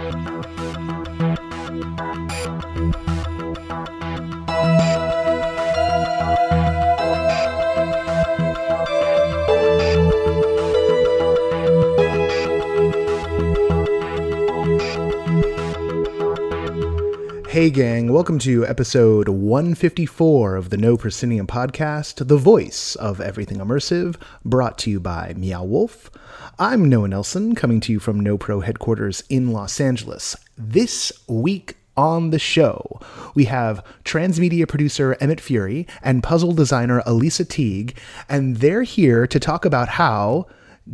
Thank you. Hey, gang, welcome to episode 154 of the No Proscenium podcast, the voice of everything immersive, brought to you by Meow Wolf. I'm Noah Nelson, coming to you from No Pro headquarters in Los Angeles. This week on the show, we have transmedia producer Emmett Furey and puzzle designer Elisa Teague, and they're here to talk about how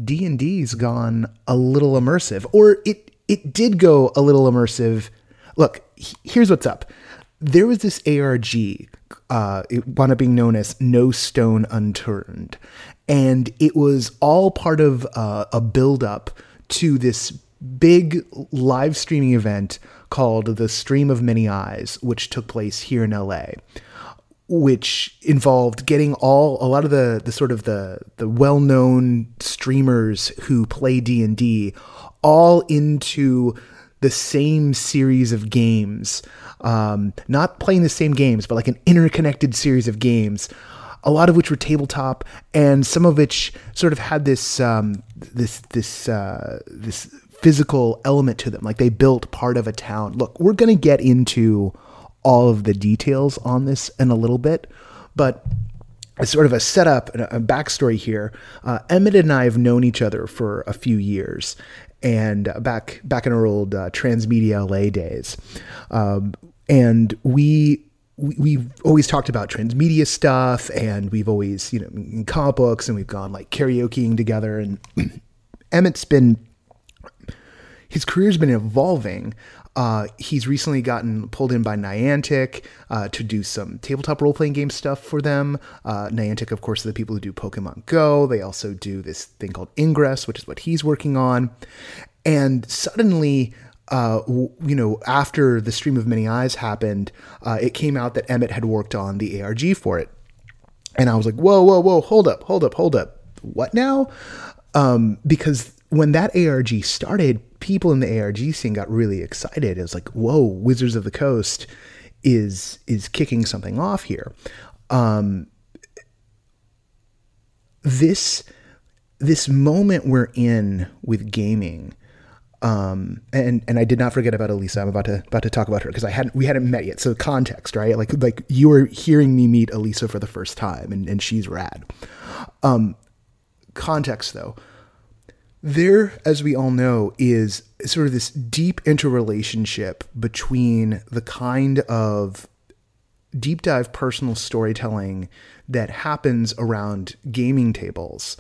D&D's gone a little immersive, or it it did go a little immersive Look, here's what's up. There was this ARG, uh, it wound up being known as No Stone Unturned, and it was all part of uh, a build up to this big live streaming event called the Stream of Many Eyes, which took place here in LA which involved getting all a lot of the the sort of the the well-known streamers who play D&D all into the same series of games, um, not playing the same games, but like an interconnected series of games. A lot of which were tabletop, and some of which sort of had this um, this this uh, this physical element to them. Like they built part of a town. Look, we're going to get into all of the details on this in a little bit, but as sort of a setup and a backstory here, uh, Emmett and I have known each other for a few years, and back back in our old uh, transmedia LA days, um, and we we, have always talked about transmedia stuff and we've always, you know, in comic books and we've gone like karaokeing together. And Emmett's been, his career's been evolving. Uh, he's recently gotten pulled in by Niantic uh, to do some tabletop role playing game stuff for them. Uh, Niantic, of course, are the people who do Pokemon Go. They also do this thing called Ingress, which is what he's working on. And suddenly, uh, you know, after the Stream of Many Eyes happened, uh, it came out that Emmett had worked on the ARG for it. And I was like, whoa, whoa, whoa, hold up, hold up, hold up. What now? Um, because when that ARG started, people in the ARG scene got really excited. It was like, whoa, Wizards of the Coast is is kicking something off here. Um, this this moment we're in with gaming, um, and and I did not forget about Elisa. I'm about to about to talk about her because I hadn't we hadn't met yet. So context, right? Like like you were hearing me meet Elisa for the first time, and and she's rad. Um, context though there, as we all know, is sort of this deep interrelationship between the kind of deep dive personal storytelling that happens around gaming tables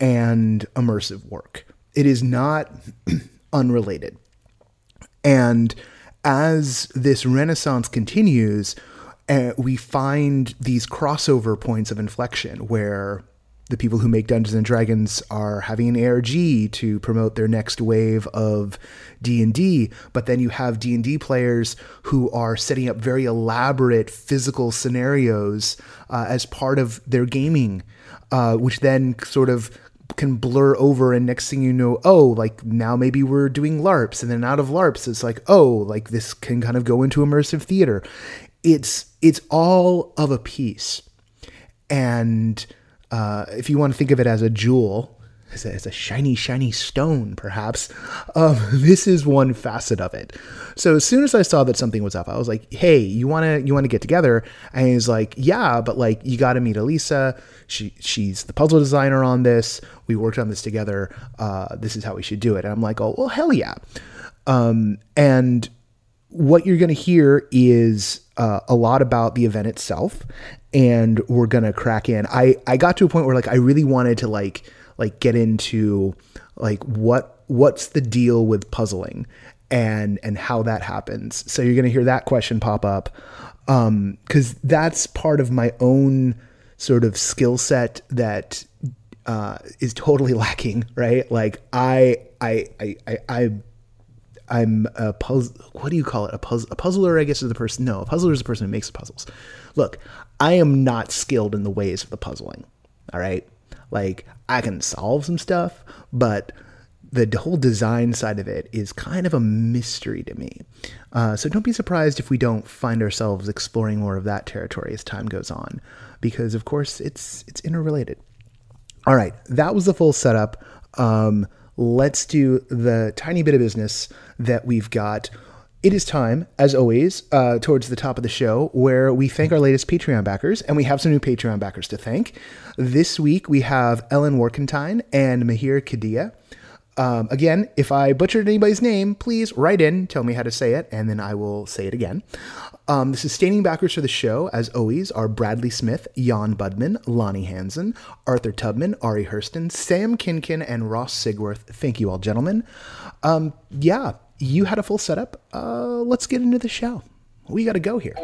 and immersive work. It is not unrelated. And as this renaissance continues, uh, we find these crossover points of inflection where the people who make Dungeons and Dragons are having an ARG to promote their next wave of D&D, but then you have D&D players who are setting up very elaborate physical scenarios uh, as part of their gaming, uh, which then sort of can blur over and next thing you know oh like now maybe we're doing larps and then out of larps it's like oh like this can kind of go into immersive theater. It's it's all of a piece. And uh, if you want to think of it as a jewel, as a, as a shiny, shiny stone, perhaps, um, this is one facet of it. So as soon as I saw that something was up, I was like, "Hey, you wanna you wanna get together?" And he's like, "Yeah, but like you got to meet Elisa. She she's the puzzle designer on this. We worked on this together. Uh, this is how we should do it." And I'm like, "Oh, well, hell yeah!" Um, and what you're going to hear is uh, a lot about the event itself and we're gonna crack in. I I got to a point where like I really wanted to like like get into like what what's the deal with puzzling and and how that happens. So you're gonna hear that question pop up um because that's part of my own sort of skill set that uh, is totally lacking, right? Like I I I I, I I'm a puzzle. What do you call it? A puzzle. A puzzler, I guess, is the person. No, a puzzler is the person who makes the puzzles. Look, I am not skilled in the ways of the puzzling. All right, like I can solve some stuff, but the whole design side of it is kind of a mystery to me. Uh, so don't be surprised if we don't find ourselves exploring more of that territory as time goes on, because of course it's it's interrelated. All right, that was the full setup. Um, let's do the tiny bit of business that we've got. It is time, as always, uh, towards the top of the show, where we thank our latest Patreon backers, and we have some new Patreon backers to thank. This week we have Ellen Warkentine and Mahir Kadia. Um, again, if I butchered anybody's name, please write in, tell me how to say it, and then I will say it again. Um, the sustaining backers for the show, as always, are Bradley Smith, Jan Budman, Lonnie Hansen, Arthur Tubman, Ari Hurston, Sam Kinkin, and Ross Sigworth. Thank you all, gentlemen. Um, yeah, you had a full setup. Uh, let's get into the show. We got to go here.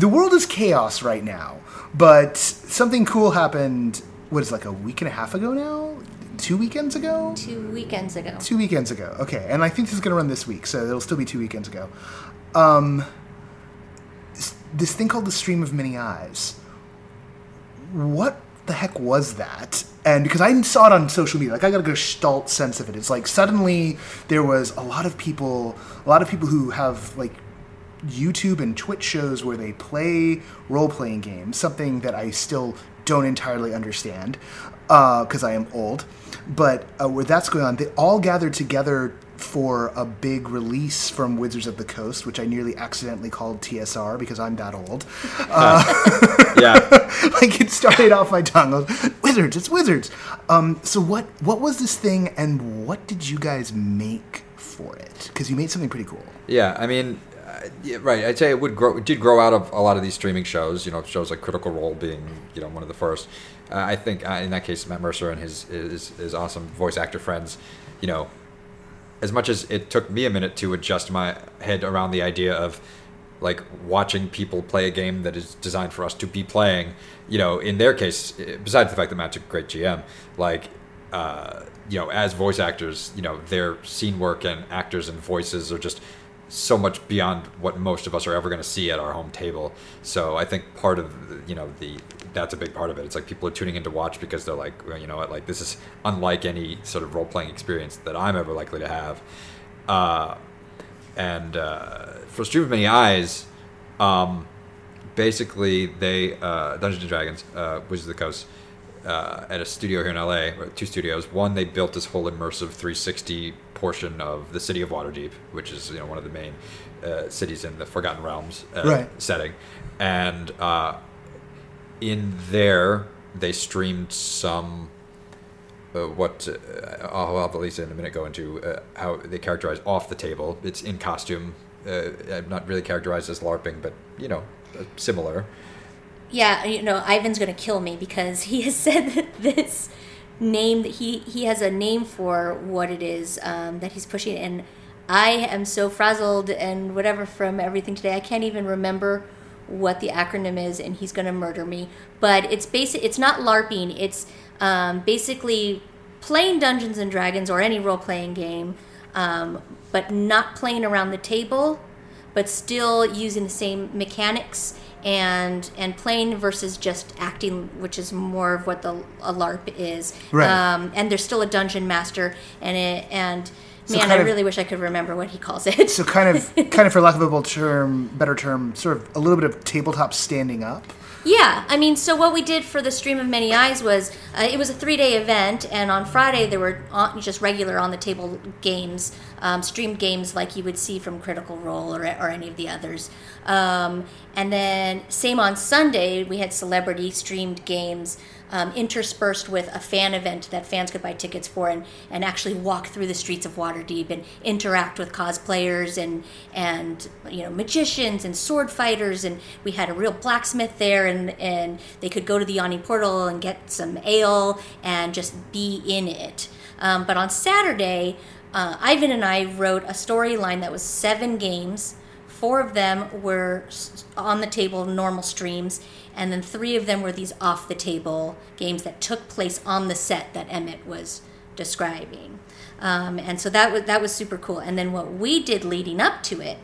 The world is chaos right now, but something cool happened. What is it, like a week and a half ago now? Two weekends ago? Two weekends ago. Two weekends ago. Okay, and I think this is going to run this week, so it'll still be two weekends ago. Um, this thing called the Stream of Many Eyes. What the heck was that? And because I saw it on social media, like I got a gestalt sense of it. It's like suddenly there was a lot of people, a lot of people who have like YouTube and Twitch shows where they play role playing games, something that I still don't entirely understand because uh, I am old. But uh, where that's going on, they all gathered together for a big release from Wizards of the Coast, which I nearly accidentally called TSR because I'm that old. Uh, yeah, like it started off my tongue. Was, Wizards, it's Wizards. Um, so what what was this thing, and what did you guys make for it? Because you made something pretty cool. Yeah, I mean, yeah, right. I'd say it would grow. It did grow out of a lot of these streaming shows. You know, shows like Critical Role being you know one of the first. Uh, I think uh, in that case, Matt Mercer and his, his his awesome voice actor friends, you know, as much as it took me a minute to adjust my head around the idea of like watching people play a game that is designed for us to be playing. You know, in their case, besides the fact that Matt's a great GM, like. Uh, you know, as voice actors, you know, their scene work and actors and voices are just so much beyond what most of us are ever going to see at our home table. So I think part of you know the that's a big part of it. It's like people are tuning in to watch because they're like, well, you know what, like this is unlike any sort of role playing experience that I'm ever likely to have. Uh, and uh, for Stream of Many Eyes, um, basically they uh, Dungeons and Dragons, uh, Wizards of the Coast. Uh, at a studio here in LA, two studios. One, they built this whole immersive 360 portion of the city of Waterdeep, which is you know one of the main uh, cities in the Forgotten Realms uh, right. setting, and uh, in there they streamed some. Uh, what uh, I'll have Lisa in a minute go into uh, how they characterize off the table. It's in costume, not really characterized as LARPing, but you know, similar. Yeah, you know, Ivan's going to kill me because he has said that this name that he he has a name for what it is um, that he's pushing. And i am so frazzled and whatever from everything today. I can't even remember what the acronym is and he's going to murder me. But it's basic it's not larping. It's um, basically playing dungeons and dragons or any role-playing game um, but not playing around the table but still using the same mechanics and and playing versus just acting, which is more of what the a LARP is. Right. Um, and there's still a dungeon master, and it and. So Man, I of, really wish I could remember what he calls it. so kind of, kind of, for lack of a better term, better term, sort of a little bit of tabletop standing up. Yeah, I mean, so what we did for the Stream of Many Eyes was uh, it was a three day event, and on Friday there were on, just regular on the table games, um, streamed games like you would see from Critical Role or, or any of the others. Um, and then, same on Sunday, we had celebrity streamed games um, interspersed with a fan event that fans could buy tickets for and, and actually walk through the streets of Waterdeep and interact with cosplayers and and you know magicians and sword fighters and we had a real blacksmith there and and they could go to the Yawning Portal and get some ale and just be in it. Um, but on Saturday, uh, Ivan and I wrote a storyline that was seven games. Four of them were on the table, normal streams, and then three of them were these off the table games that took place on the set that Emmett was describing. Um, and so that was that was super cool. And then what we did leading up to it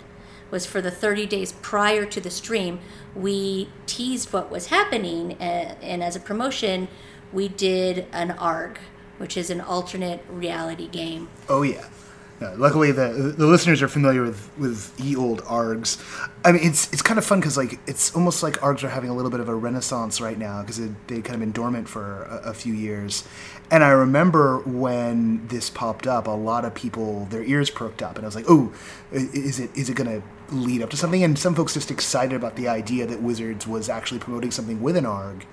was for the 30 days prior to the stream, we teased what was happening, and, and as a promotion, we did an ARG, which is an alternate reality game. Oh yeah. No, luckily, the the listeners are familiar with with ye old args. I mean, it's it's kind of fun because like it's almost like args are having a little bit of a renaissance right now because they'd kind of been dormant for a, a, few years. And I remember when this popped up, a lot of people their ears perked up, and I was like, "Oh, is it is it going to lead up to something?" And some folks just excited about the idea that Wizards was actually promoting something with an arg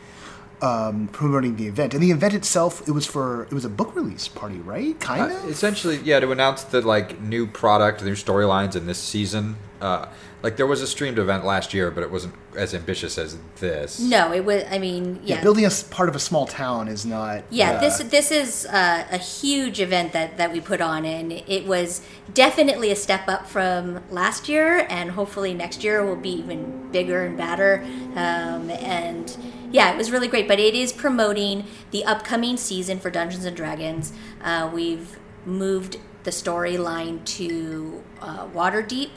um, promoting the event. And the event itself, it was for it was a book release party, right? Kind of. Uh, essentially, yeah, to announce the like new product, new storylines in this season. Uh, like there was a streamed event last year, but it wasn't as ambitious as this. No, it was. I mean, yeah, yeah building a part of a small town is not. Yeah, uh, this this is uh, a huge event that that we put on, and it was definitely a step up from last year, and hopefully next year will be even bigger and better. Um, and yeah, it was really great. But it is promoting the upcoming season for Dungeons and Dragons. Uh, we've moved the storyline to uh, Waterdeep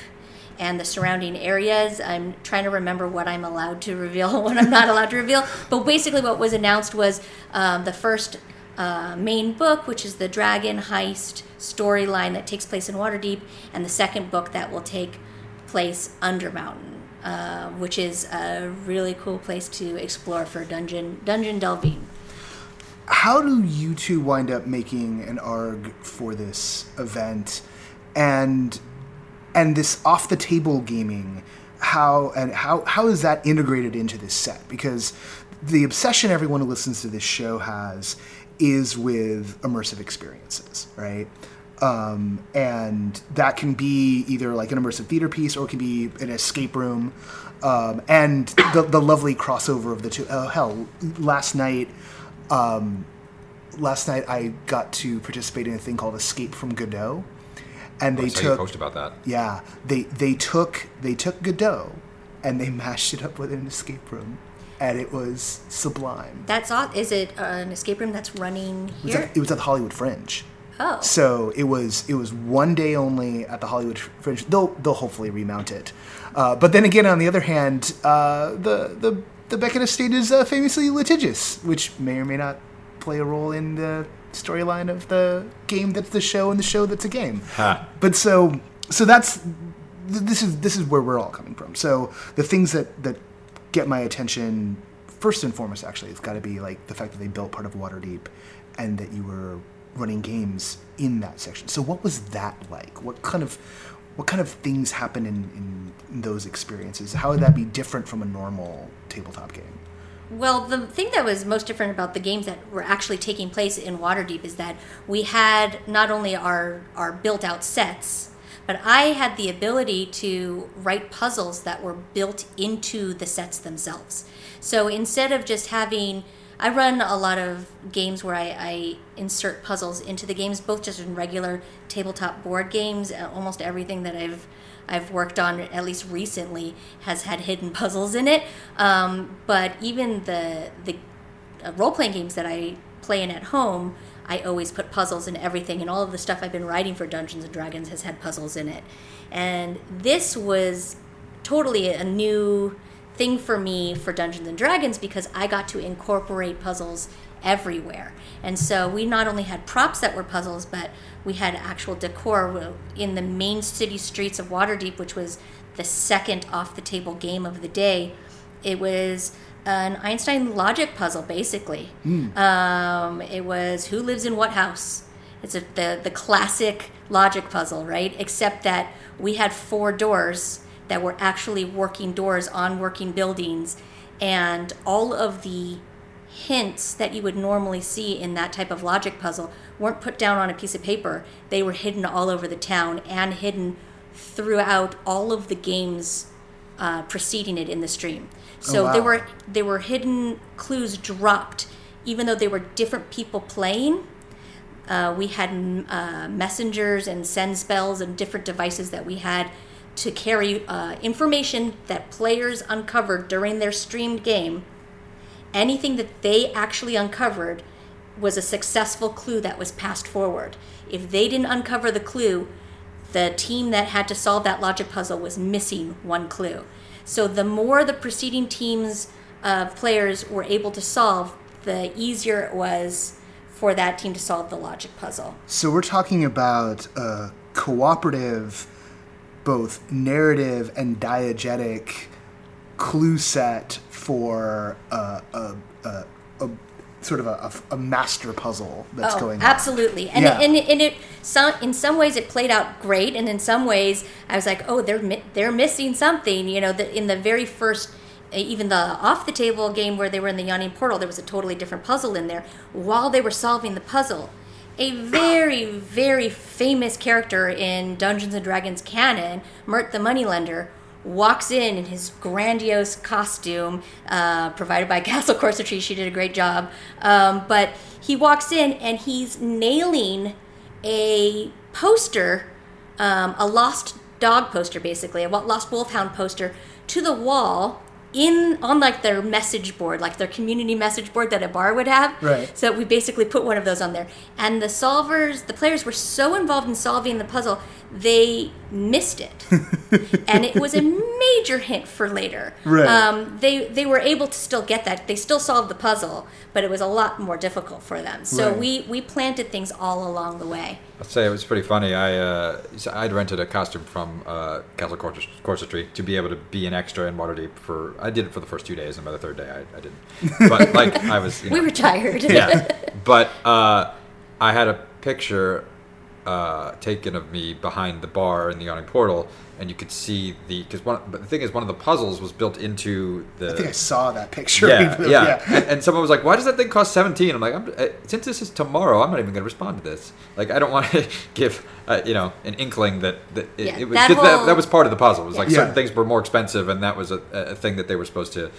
and the surrounding areas. I'm trying to remember what I'm allowed to reveal, what I'm not allowed to reveal. But basically, what was announced was um, the first uh, main book, which is the Dragon Heist storyline that takes place in Waterdeep, and the second book that will take place Undermountain. Uh, which is a really cool place to explore for dungeon dungeon delving. How do you two wind up making an ARG for this event, and and this off the table gaming? How and how how is that integrated into this set? Because the obsession everyone who listens to this show has is with immersive experiences, right? Um, and that can be either like an immersive theater piece or it can be an escape room. Um, and the, the lovely crossover of the two. Oh hell! Last night, um, last night I got to participate in a thing called Escape from Godot, and they took post about that. Yeah, they they took they took Godot, and they mashed it up with an escape room and it was sublime. That's odd. Is it an escape room that's running here? It was at, it was at the Hollywood Fringe. Oh. So it was it was one day only at the Hollywood Fringe. They'll they'll hopefully remount it. Uh, but then again, on the other hand, uh, the the the Beckett estate is uh, famously litigious, which may or may not play a role in the storyline of the game that's the show and the show that's a game. Huh. But so so that's this is this is where we're all coming from. So the things that that get my attention first and foremost, actually, it's got to be like the fact that they built part of Waterdeep, and that you were running games in that section. So what was that like? What kind of what kind of things happen in, in, in those experiences? How would that be different from a normal tabletop game? Well, the thing that was most different about the games that were actually taking place in Waterdeep is that we had not only our our built out sets, but I had the ability to write puzzles that were built into the sets themselves. So instead of just having I run a lot of games where I, I, insert puzzles into the games, both just in regular tabletop board games. Uh, almost everything that I've I've worked on, at least recently, has had hidden puzzles in it. Um, but even the the uh, role playing games that I play in at home, I always put puzzles in everything, and all of the stuff I've been writing for Dungeons and Dragons has had puzzles in it. And this was totally a new thing for me for Dungeons and Dragons because I got to incorporate puzzles everywhere. And so we not only had props that were puzzles, but we had actual decor in the main city streets of Waterdeep, which was the second off the table game of the day. It was an Einstein logic puzzle, basically. Mm. Um, it was who lives in what house. It's a, the the classic logic puzzle, right? Except that we had four doors that were actually working doors on working buildings, and all of the hints that you would normally see in that type of logic puzzle weren't put down on a piece of paper. They were hidden all over the town and hidden throughout all of the games uh, preceding it in the stream. So oh, wow. there were there were hidden clues dropped, even though they were different people playing. Uh, we had uh, messengers and send spells and different devices that we had to carry uh, information that players uncovered during their streamed game. Anything that they actually uncovered was a successful clue that was passed forward. If they didn't uncover the clue, the team that had to solve that logic puzzle was missing one clue. So the more the preceding teams of players were able to solve, the easier it was for that team to solve the logic puzzle. So we're talking about a cooperative, both narrative and diegetic clue set for a, a, a, a sort of a, a, master puzzle that's oh, going on. absolutely and Yeah. it, and, it, and it some in some ways it played out great and in some ways i was like oh they're mi- they're missing something you know the, in the very first even the off the table game where they were in the yawning portal there was a totally different puzzle in there while they were solving the puzzle a very very famous character in dungeons and dragons canon Mirt the moneylender walks in in his grandiose costume uh, provided by Castle Corsetry. She did a great job. Um, but he walks in and he's nailing a poster, um, a lost dog poster, basically, a lost wolfhound poster, to the wall. In on like their message board, like their community message board that a bar would have. Right. So we basically put one of those on there. And the solvers, the players were so involved in solving the puzzle, they missed it. and it was a major hint for later. Right. Um, they they were able to still get that. They still solved the puzzle, but it was a lot more difficult for them. So Right. we we planted things all along the way. I'd say it was pretty funny. I uh, I'd rented a costume from uh, Castle Cors- Corsetry to be able to be an extra in Waterdeep for. I did it for the first two days, and by the third day, I, I didn't. But like I was, you know, We were tired. yeah. But uh, I had a picture uh, taken of me behind the bar in the yawning portal, and you could see the because one. But the thing is, one of the puzzles was built into the. I think I saw that picture. yeah, even. yeah. And, and someone was like, "Why does that thing cost 17? I'm like, I'm, uh, "Since this is tomorrow, I'm not even going to respond to this. Like, I don't want to give, uh, you know, an inkling that, that it, Yeah, it was that, whole- that was part of the puzzle. It was like Yeah. certain things were more expensive, and that was a, a thing that they were supposed to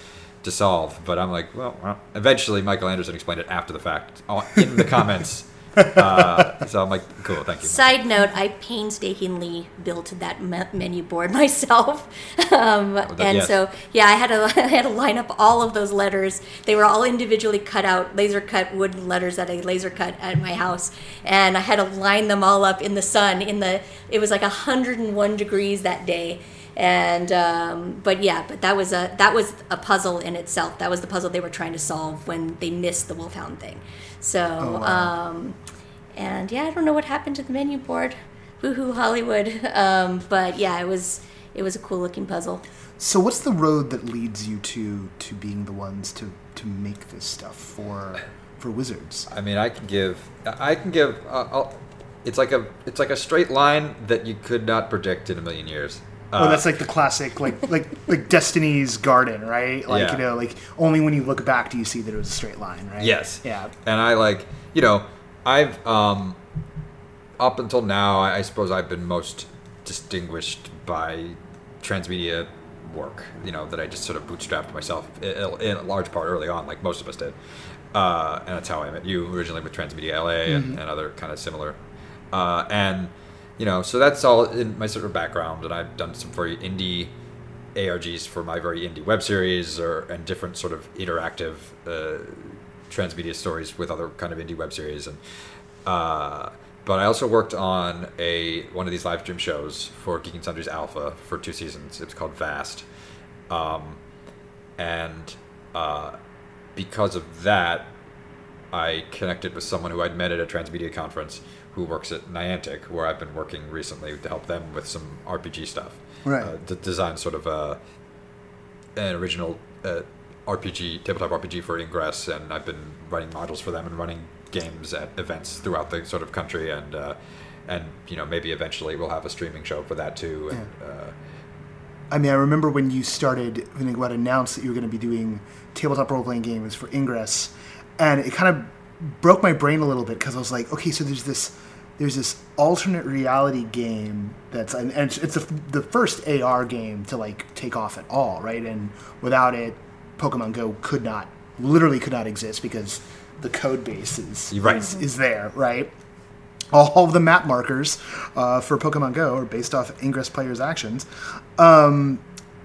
to solve. But I'm like, well, well. eventually, Michael Anderson explained it after the fact in the comments. uh, so I'm like, cool, thank you. Side note: I painstakingly built that me- menu board myself, um, that- and yes. so yeah, I had to I had to line up all of those letters. They were all individually cut out, laser cut wooden letters that I laser cut at my house, and I had to line them all up in the sun. In the it was like 101 degrees that day. And um, but yeah, but that was a that was a puzzle in itself. That was the puzzle they were trying to solve when they missed the wolfhound thing. So um, and yeah, I don't know what happened to the menu board. Woohoo Hollywood. Um, but yeah, it was it was a cool looking puzzle. So what's the road that leads you to to being the ones to to make this stuff for for wizards? I mean, I can give, I can give. Uh, I'll, it's like a, it's like a straight line that you could not predict in a million years. Uh, oh, that's like the classic, like like like Destiny's Garden, right? Like Yeah. you know, like only when you look back do you see that it was a straight line, right? Yes. Yeah. And I like, you know, I've um, up until now, I, I suppose I've been most distinguished by transmedia work. You know, that I just sort of bootstrapped myself in, in a large part early on, like most of us did. Uh, and that's how I met you originally with Transmedia LA and, and other kind of similar. Uh, and you know, so that's all in my sort of background, and I've done some very indie ARGs for my very indie web series, or and different sort of interactive uh, transmedia stories with other kind of indie web series, and uh, but I also worked on a one of these live stream shows for Geek and Sundry's Alpha for two seasons. It was called Vast, um, and uh, because of that, I connected with someone who I'd met at a transmedia conference who works at Niantic, where I've been working recently to help them with some RPG stuff. Right. Uh, to design sort of a, an original uh, RPG, tabletop RPG for Ingress, and I've been writing modules for them and running games at events throughout the sort of country, and uh, and you know maybe eventually we'll have a streaming show for that too. And, uh, I mean, I remember when you started when you got announced that you were going to be doing tabletop role playing games for Ingress, and it kind of broke my brain a little bit because I was like, okay, so there's this there's this alternate reality game that's and it's, it's the the first AR game to like take off at all, right? And without it, Pokemon Go could not literally could not exist because the code base is right. is, is there, right? All of the map markers uh, for Pokemon Go are based off Ingress players' actions, um,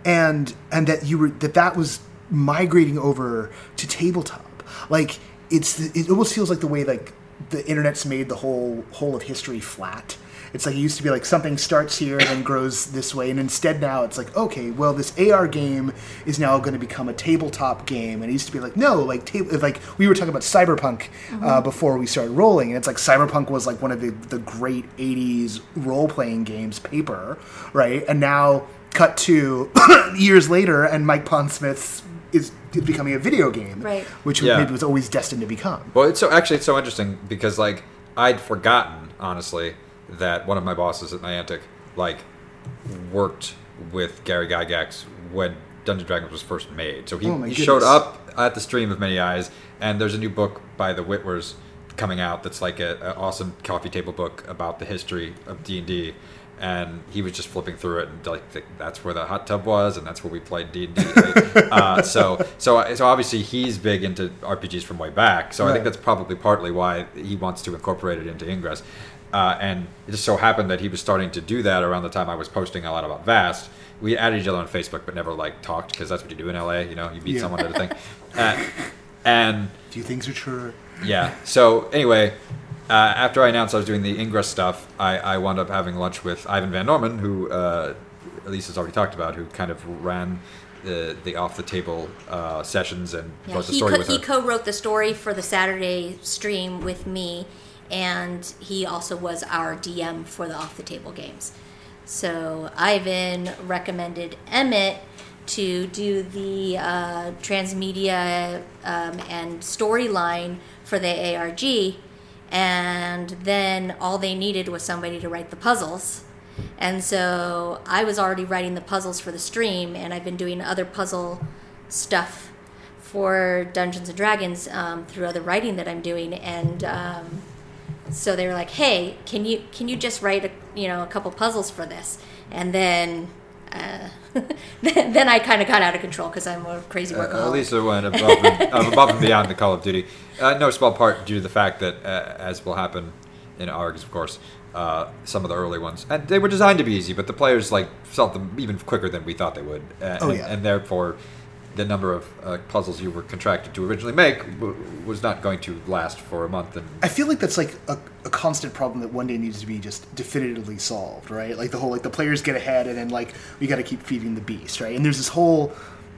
and and that you were that that was migrating over to tabletop. Like it's the, it almost feels like the way like the internet's made the whole whole of history flat. It's like it used to be like something starts here and then grows this way, and instead now it's like okay, well this AR game is now going to become a tabletop game, and it used to be like no, like table like we were talking about Cyberpunk uh, before we started rolling, and it's like Cyberpunk was like one of the the great '80s role playing games, paper, right? And now cut to years later, and Mike Pondsmith is, is becoming a video game, Right. Which Yeah. maybe was always destined to become. Well, it's so actually it's so interesting because like I'd forgotten honestly that one of my bosses at Niantic like worked with Gary Gygax when Dungeons and Dragons was first made. So he, Oh he showed up at the stream of Many Eyes, and there's a new book by the Witwers coming out that's like an awesome coffee table book about the history of D and D. And he was just flipping through it, and like that's where the hot tub was, and that's where we played D and D. Uh, So, so, so obviously he's big into RPGs from way back. So I think that's probably partly why he wants to incorporate it into Ingress. Uh, and it just so happened that he was starting to do that around the time I was posting a lot about Vast. We added each other on Facebook, but never like talked because that's what you do in LA. You know, you meet Yeah. someone at a thing. Uh, and Few things are true. yeah. So anyway, uh, after I announced I was doing the Ingress stuff, I, I wound up having lunch with Ivan Van Norman, who uh, Elise has already talked about, who kind of ran the the off the table uh, sessions and Yeah, wrote the story co- with he her. co-wrote the story for the Saturday stream with me, and he also was our DM for the off the table games. So Ivan recommended Emmett to do the uh, transmedia um, and storyline for the ARG, and then all they needed was somebody to write the puzzles. And so I was already writing the puzzles for the stream, and I've been doing other puzzle stuff for Dungeons and Dragons um, through other writing that I'm doing, and um, so they were like, "Hey, can you can you just write a you know a couple puzzles for this?" And then uh, then, then I kind of got out of control because I'm a crazy Uh, workaholic. Elisa went above and, uh, above and beyond the Call of Duty. Uh, no small part due to the fact that, uh, as will happen in ARGs, of course, uh, some of the early ones, and they were designed to be easy, but the players like solved them even quicker than we thought they would, uh, Oh, and, yeah. and therefore, the number of uh, puzzles you were contracted to originally make w- was not going to last for a month. And I feel like that's like a, a constant problem that one day needs to be just definitively solved, right? Like the whole like the players get ahead and then like we got to keep feeding the beast, right? And there's this whole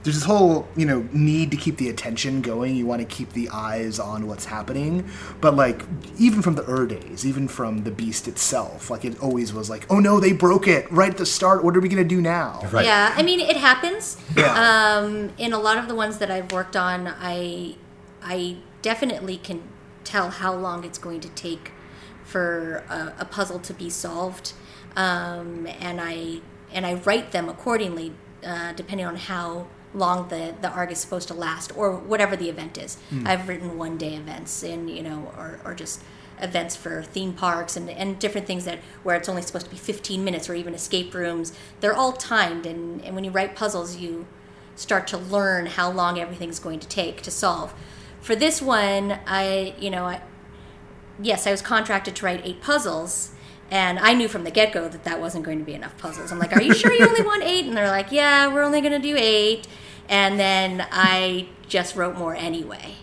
there's this whole you know need to keep the attention going. You want to keep the eyes on what's happening, but like even from the Ur days, even from the beast itself, like it always was like, oh no, they broke it right at the start. What are we gonna do now? Right. Yeah, I mean it happens. Yeah. Um, in a lot of the ones that I've worked on, I I definitely can tell how long it's going to take for a, a puzzle to be solved, um, and I and I write them accordingly, uh, depending on how long the the arc is supposed to last or whatever the event is. Hmm. I've written one day events and you know or or just events for theme parks and, and different things that where it's only supposed to be 15 minutes or even escape rooms. They're all timed and, and when you write puzzles you start to learn how long everything's going to take to solve. For this one i you know i yes i was contracted to write eight puzzles and i knew from the get-go that that wasn't going to be enough puzzles. I'm like are you sure you only want eight? And they're like yeah we're only going to do eight and then i just wrote more anyway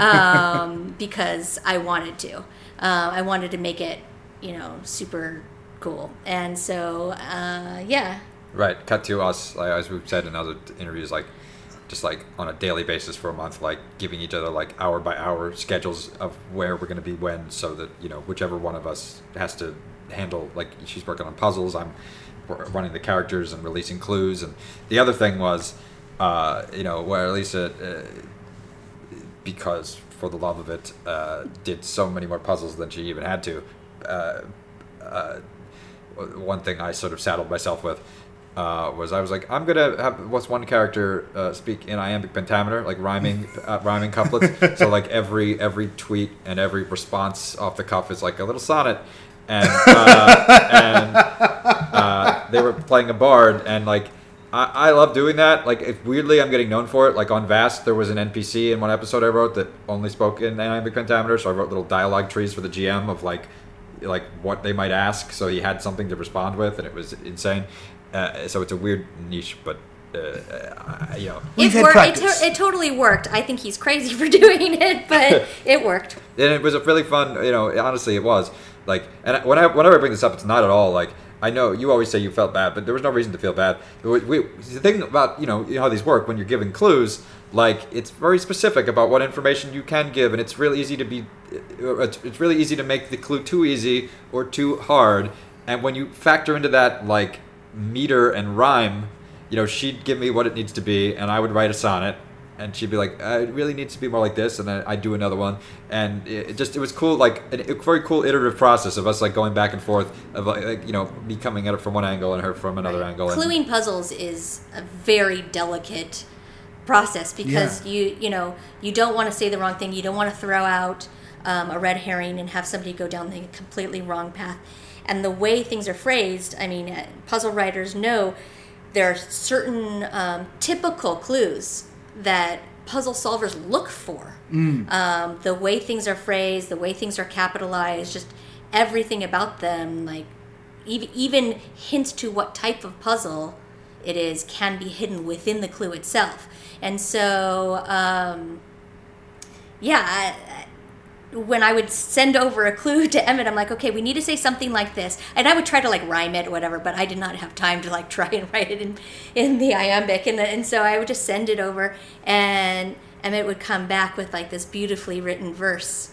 um, because I wanted to. Uh, I wanted to make it, you know, super cool. And so, uh, yeah. Right. Cut to us, like, as we've said in other interviews, like just like on a daily basis for a month, like giving each other like hour by hour schedules of where we're going to be when, so that you know whichever one of us has to handle. Like she's working on puzzles, I'm running the characters and releasing clues, and the other thing was, uh, you know, where Lisa, uh, because for the love of it, uh, did so many more puzzles than she even had to. Uh, uh, one thing I sort of saddled myself with uh, was I was like, I'm gonna have what's one character uh, speak in iambic pentameter, like rhyming uh, rhyming couplets. so like every every tweet and every response off the cuff is like a little sonnet, and uh, and uh, they were playing a bard and like. I, I love doing that. Like, if weirdly, I'm getting known for it. Like on Vast, there was an NPC in one episode I wrote that only spoke in iambic pentameter, so I wrote little dialogue trees for the GM of like like what they might ask, so he had something to respond with, and it was insane. Uh, so it's a weird niche, but uh, uh, you know. We've it had worked. It, practice. to- it totally worked. I think he's crazy for doing it, but it worked. and it was a really fun you know honestly it was like and when I, whenever i bring this up it's not at all like i know you always say you felt bad but there was no reason to feel bad. We, the thing about you know, how these work when you're giving clues like it's very specific about what information you can give and it's really easy to be uh, it's really easy to make the clue too easy or too hard. And when you factor into that like meter and rhyme you know she'd give me what it needs to be and i would write a sonnet and she'd be like, uh, "It really needs to be more like this," and then I'd do another one, and it, it just it was cool, like a, a very cool iterative process of us like going back and forth of like, like you know me coming at it from one angle and her from another angle. and- Cluing puzzles is a very delicate process because Yeah. you you know you don't want to say the wrong thing. You don't want to throw out um, a red herring and have somebody go down the completely wrong path. And the way things are phrased, I mean, uh, puzzle writers know there are certain um, typical clues that puzzle solvers look for. Um, the way things are phrased, the way things are capitalized, just everything about them, like even, even hints to what type of puzzle it is can be hidden within the clue itself. And so, um, yeah, I- when I would send over a clue to Emmett, I'm like, okay, we need to say something like this, and I would try to like rhyme it or whatever, but I did not have time to like try and write it in in the iambic, and and so I would just send it over, and Emmett would come back with like this beautifully written verse.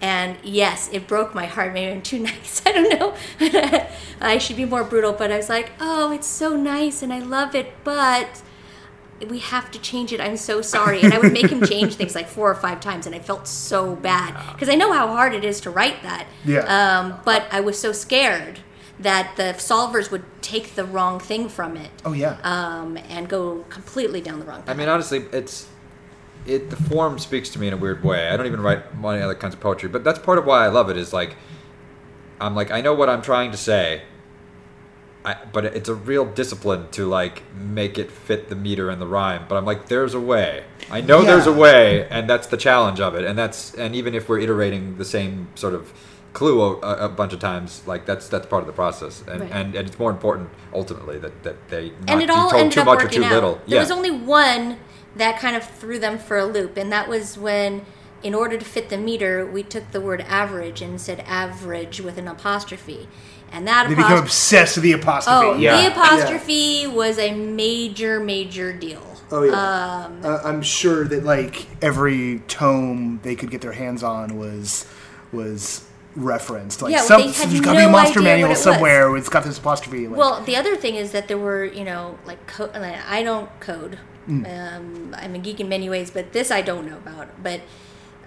And yes, it broke my heart. Maybe I'm too nice. I don't know. I should be more brutal, but I was like, oh, it's so nice and I love it, but we have to change it. I'm so sorry. And I would make him change things like four or five times, and I felt so bad because I know how hard it is to write that. Yeah. Um, but I was so scared that the solvers would take the wrong thing from it Oh yeah. um, and go completely down the wrong Path. I mean, honestly, it's it. The form speaks to me in a weird way. I don't even write many other kinds of poetry, but that's part of why I love it. Is like, I'm like, I know what I'm trying to say. I, but it's a real discipline to like make it fit the meter and the rhyme. But I'm like, there's a way. I know there's a way, and that's the challenge of it. And that's and even if we're iterating the same sort of clue a, a bunch of times, like that's that's part of the process. And Right. and, and it's more important ultimately that that they not and it all told ended too up much or too out. little. There yeah. was only one that kind of threw them for a loop, and that was when, in order to fit the meter, we took the word average and said average with an apostrophe, and that they become obsessed with the apostrophe. Oh, yeah. the apostrophe was a major, major deal. Oh yeah. Um, uh, I'm sure that like every tome they could get their hands on was was referenced. Like Yeah, well, some, they had there's got to be a monster idea manual it somewhere where it's got this apostrophe. Like, Well, the other thing is that there were, you know, like co- I don't code. Mm. Um, I'm a geek in many ways, but this I don't know about. But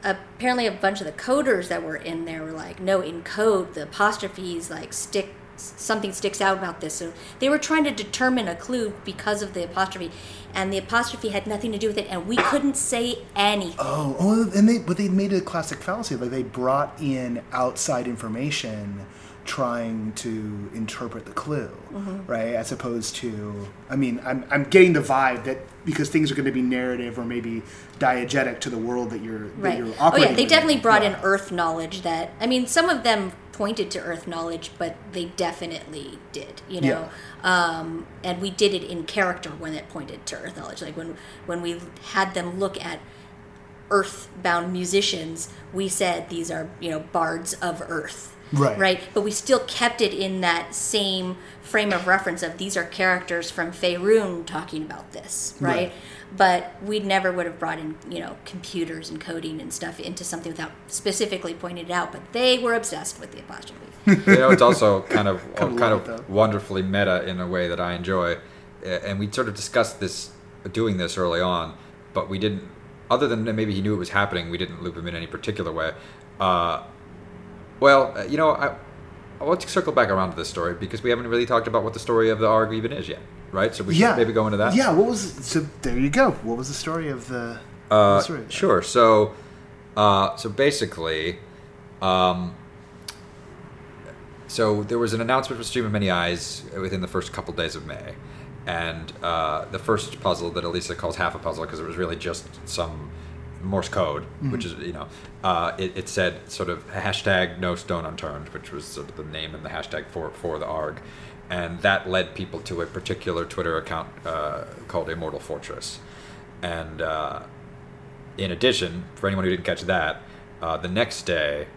apparently, a bunch of the coders that were in there were like, no, in code, the apostrophes like stick. Something sticks out about this. So they were trying to determine a clue because of the apostrophe, and the apostrophe had nothing to do with it, and we couldn't say anything. Oh, oh, and they but they made a classic fallacy. Like they brought in outside information, trying to interpret the clue, Mm-hmm. right? As opposed to, I mean, I'm I'm getting the vibe that because things are going to be narrative or maybe diegetic to the world that you're that Right. you're Oh yeah, they definitely brought Yeah. in Earth knowledge. That I mean, some of them pointed to Earth knowledge, but they definitely did. You know, um, and we did it in character when it pointed to Earth knowledge. Like when when we had them look at Earth-bound musicians, we said these are you know bards of Earth. Right. Right. But we still kept it in that same frame of reference of these are characters from Faerun talking about this, right? Right. But we never would have brought in, you know, computers and coding and stuff into something without specifically pointing it out. But they were obsessed with the apostrophe. you know, it's also kind of Kinda kind love it, of though. wonderfully meta in a way that I enjoy, and we sort of discussed this, doing this early on, but we didn't. Other than maybe he knew it was happening, we didn't loop him in any particular way. Uh, well, uh, you know, I, I want to circle back around to this story because we haven't really talked about what the story of the ARG even is yet, right? So we should yeah, maybe go into that. Yeah, what was so? There you go. What was the story of the? Uh, story of sure. So, uh, so basically, um, so there was an announcement for Stream of Many Eyes within the first couple days of May, and uh, the first puzzle that Elisa calls half a puzzle because it was really just some Morse code, Mm-hmm. which is you know, uh, it, it said sort of hashtag No Stone Unturned, which was sort of the name and the hashtag for for the ARG, and that led people to a particular Twitter account uh, called Immortal Fortress. And uh, in addition, for anyone who didn't catch that, uh, the next day,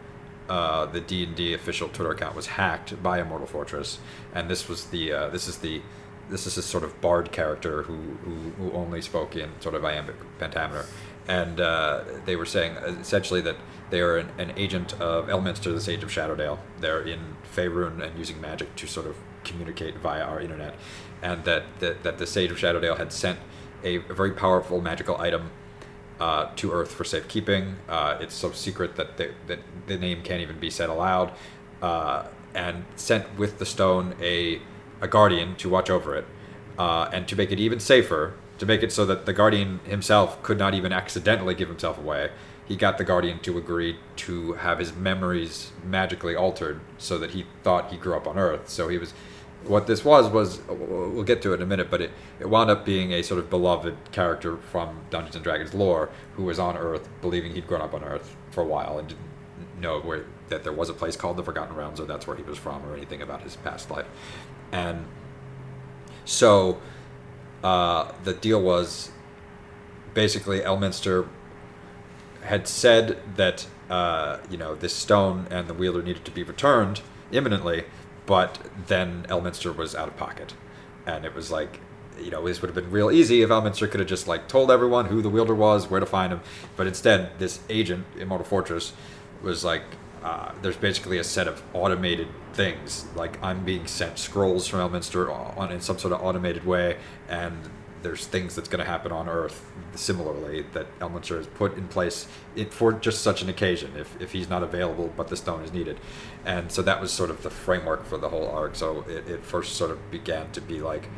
uh, the D and D official Twitter account was hacked by Immortal Fortress, and this was the uh, this is the this is this sort of bard character who, who, who only spoke in sort of iambic pentameter, and uh, they were saying essentially that they are an, an agent of Elminster, the Sage of Shadowdale. They're in Faerun and using magic to sort of communicate via our internet, and that that, that the Sage of Shadowdale had sent a, a very powerful magical item uh, to Earth for safekeeping. Uh, it's so secret that the, that the name can't even be said aloud, uh, and sent with the stone a a guardian to watch over it, uh, and to make it even safer, to make it so that the guardian himself could not even accidentally give himself away. He got the guardian to agree to have his memories magically altered so that he thought he grew up on Earth. So he was what this was was we'll get to it in a minute, but it, it wound up being a sort of beloved character from Dungeons and Dragons lore who was on Earth, believing he'd grown up on Earth for a while and didn't know where that there was a place called the Forgotten Realms or that's where he was from or anything about his past life, and so uh, the deal was basically Elminster had said that uh, you know this stone and the wielder needed to be returned imminently but then Elminster was out of pocket, and it was like, you know, this would have been real easy if Elminster could have just like told everyone who the wielder was, where to find him. But instead, this agent, Immortal Fortress, was like, uh, there's basically a set of automated things. Like I'm being sent scrolls from Elminster on in some sort of automated way, and there's things that's going to happen on Earth similarly that Elminster has put in place it, for just such an occasion if, if he's not available but the stone is needed. And so that was sort of the framework for the whole arc. So it, it first sort of began to be like,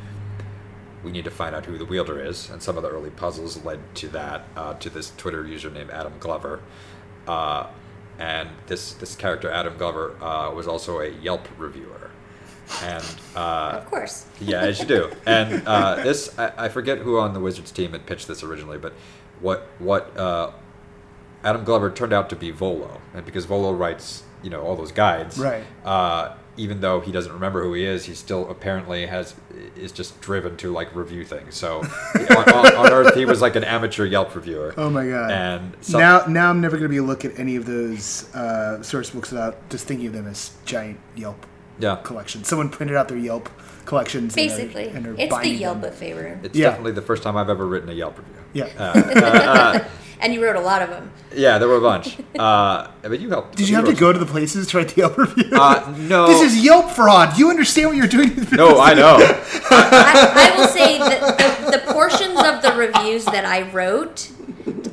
we need to find out who the wielder is. And some of the early puzzles led to that, uh, to this Twitter user named Adam Glover. Uh, and this, this character, Adam Glover, uh, was also a Yelp reviewer and uh, of course, yeah, as you do. And uh, this, I, I, forget who on the Wizards team had pitched this originally, but what what uh, Adam Glover turned out to be Volo, and because Volo writes, you know, all those guides, right? Even though he doesn't remember who he is, he still apparently has is just driven to like review things. So on, on, on, Earth, he was like an amateur Yelp reviewer. Oh my god! And some, now, now I'm never going to be able to look at any of those uh, source books without just thinking of them as giant Yelp yeah. collection. Someone printed out their Yelp collections. Basically, and are, and it's the Yelp them. of Faerun. It's yeah. definitely the first time I've ever written a Yelp review. Yeah. Uh, uh, uh, and you wrote a lot of them. Yeah, there were a bunch. Uh, but you helped. Did you, you have to go to the places to write the Yelp review? Uh, no. This is Yelp fraud. Do you understand what you're doing? No, I know. I, I, will say that the, the, portions of the reviews that I wrote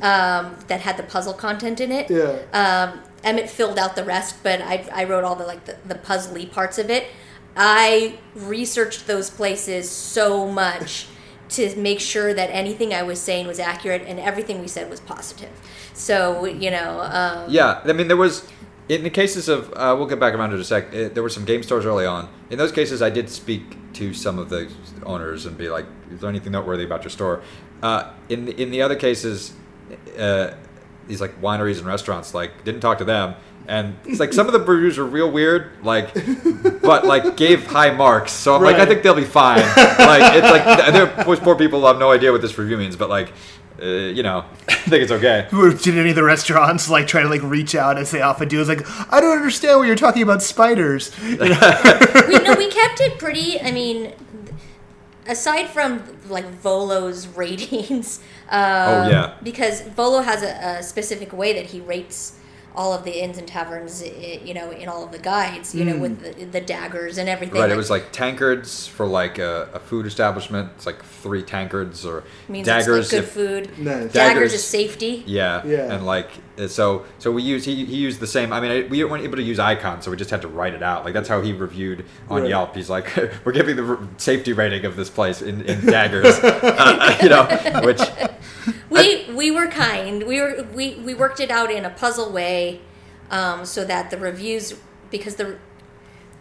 um, that had the puzzle content in it. Yeah. Um, Emmett filled out the rest, but I, I wrote all the like the, the puzzly parts of it. I researched those places so much to make sure that anything I was saying was accurate and everything we said was positive. So you know. Um, yeah, I mean there was. In the cases of, uh, we'll get back around it a sec. Uh, there were some game stores early on. In those cases, I did speak to some of the owners and be like, "Is there anything noteworthy about your store?" Uh, in in the other cases, uh, these like wineries and restaurants like didn't talk to them and it's like some of the reviews are real weird like but like gave high marks so i'm right. like i think they'll be fine like it's like there poor people have no idea what this review means but like uh, you know, I think it's okay. Did any of the restaurants like try to like reach out as they often do? It's like I don't understand what you're talking about spiders. we know we kept it pretty. I mean, aside from like Volo's ratings, um, oh yeah, because Volo has a, a, specific way that he rates all of the inns and taverns, you know, in all of the guides, you mm. know, with the, the, daggers and everything. Right. Like, it was like tankards for like a, a, food establishment. It's like three tankards or daggers. Like good food. Nice. Daggers, is safety. Yeah. Yeah. And like so so we use he, he used the same. I mean we weren't able to use icons, so we just had to write it out. Like that's how he reviewed on right. Yelp. He's like, we're giving the safety rating of this place in, in daggers, uh, you know, which we I, we were kind. We were we we worked it out in a puzzle way, um, so that the reviews because the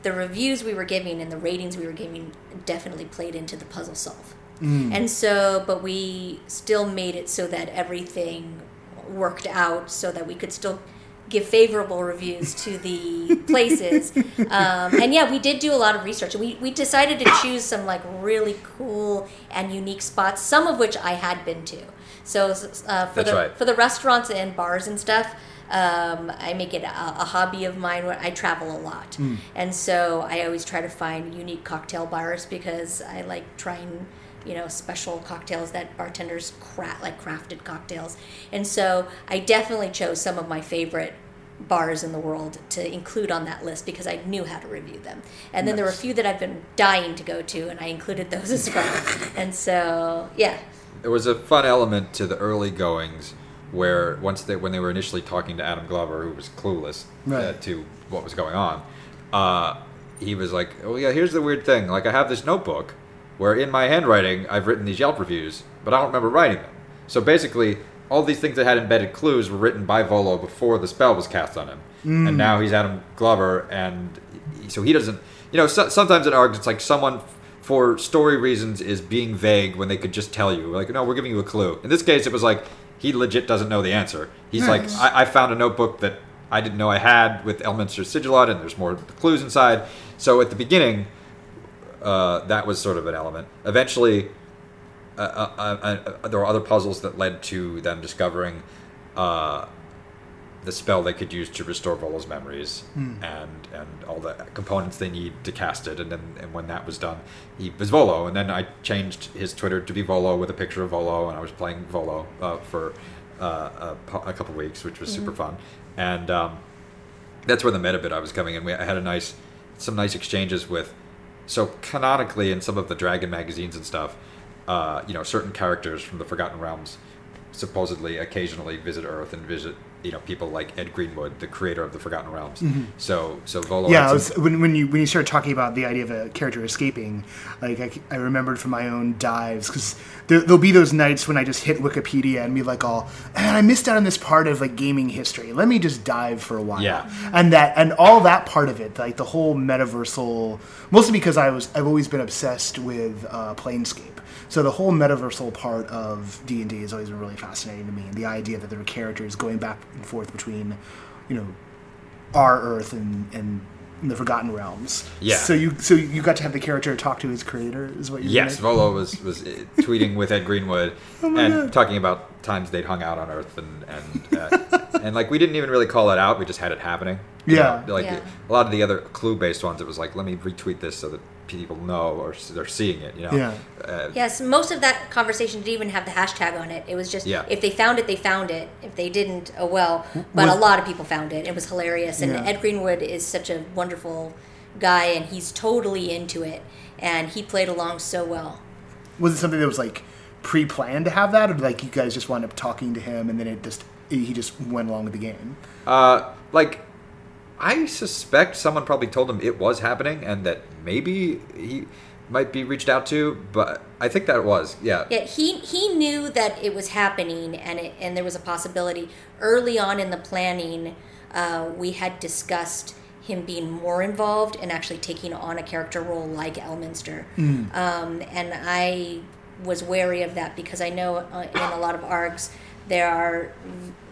the reviews we were giving and the ratings we were giving definitely played into the puzzle solve. Mm. And so, but we still made it so that everything worked out so that we could still give favorable reviews to the places. Um, and yeah, we did do a lot of research. We, we decided to choose some like really cool and unique spots, some of which I had been to. So uh, for That's the right. for the restaurants and bars and stuff, um, I make it a, a hobby of mine. Where I travel a lot, and so I always try to find unique cocktail bars because I like trying you know special cocktails that bartenders craft like crafted cocktails. And so i definitely chose some of my favorite bars in the world to include on that list because i knew how to review them. And then there were a few that i've been dying to go to and i included those as well. And so yeah. There was a fun element to the early goings where once they when they were initially talking to Adam Glover, who was clueless uh, to what was going on, uh, he was like, "Oh yeah, here's the weird thing. Like I have this notebook where in my handwriting I've written these Yelp reviews, but I don't remember writing them. So basically." All these things that had embedded clues were written by Volo before the spell was cast on him, and hmm. now he's Adam Glover, and so he doesn't. You know, so, sometimes in ARGs it's like someone for story reasons is being vague when they could just tell you like no we're giving you a clue in this case it was like he legit doesn't know the answer he's Nice. like hmm. I, I found a notebook that i didn't know i had with elminster sigil on it and there's more clues inside so at the beginning uh, that was sort of an element eventually uh, uh, uh, uh, there were other puzzles that led to them discovering uh, the spell they could use to restore Volo's memories and and all the components they need to cast it. And then and when that was done, he was Volo. And then I changed his Twitter to be Volo with a picture of Volo, and I was playing Volo uh, for uh, a, a couple weeks, which was super fun. And um, that's where the meta bit I was coming in. We I had a nice, some nice exchanges with. So canonically, in some of the Dragon magazines and stuff, uh, you know, certain characters from the Forgotten Realms supposedly occasionally visit Earth and visit, you know, people like Ed Greenwood, the creator of the Forgotten Realms. So, so Volo. Yeah, I was, when, when you when you started talking about the idea of a character escaping, like I remembered from my own dives because there, there'll be those nights when I just hit Wikipedia and be like, "all and I missed out on this part of like gaming history. Let me just dive for a while." Yeah. and that and all that part of it, like the whole metaversal, mostly because I was I've always been obsessed with uh, Planescape. So the whole metaversal part of D and D has always been really fascinating to me, and the idea that there are characters going back and forth between, you know, our Earth and and the Forgotten Realms. Yeah. So you so you got to have the character talk to his creator, is what you're Yes, saying? Volo was was uh, tweeting with Ed Greenwood Oh and God. talking about times they'd hung out on Earth and and uh, and like we didn't even really call it out. We just had it happening. Yeah. know, like Yeah. a lot of the other clue based ones, it was like let me retweet this so that people know or they're seeing it. You know. Yeah. Uh, Yes, most of that conversation didn't even have the hashtag on it. It was just Yeah. if they found it, they found it. If they didn't, oh well. But Was- a lot of people found it. It was hilarious. And Yeah. Ed Greenwood is such a wonderful guy, and he's totally into it. And he played along so well. Was it something that was like pre-planned to have that, or like you guys just wound up talking to him and then it just he just went along with the game? Uh, like, I suspect someone probably told him it was happening and that maybe he might be reached out to, but I think that was. Yeah. Yeah, he he knew that it was happening, and it, and there was a possibility. Early on in the planning, uh, we had discussed him being more involved and actually taking on a character role like Elminster. Um, and I was wary of that because I know uh, in a lot of ARGs there are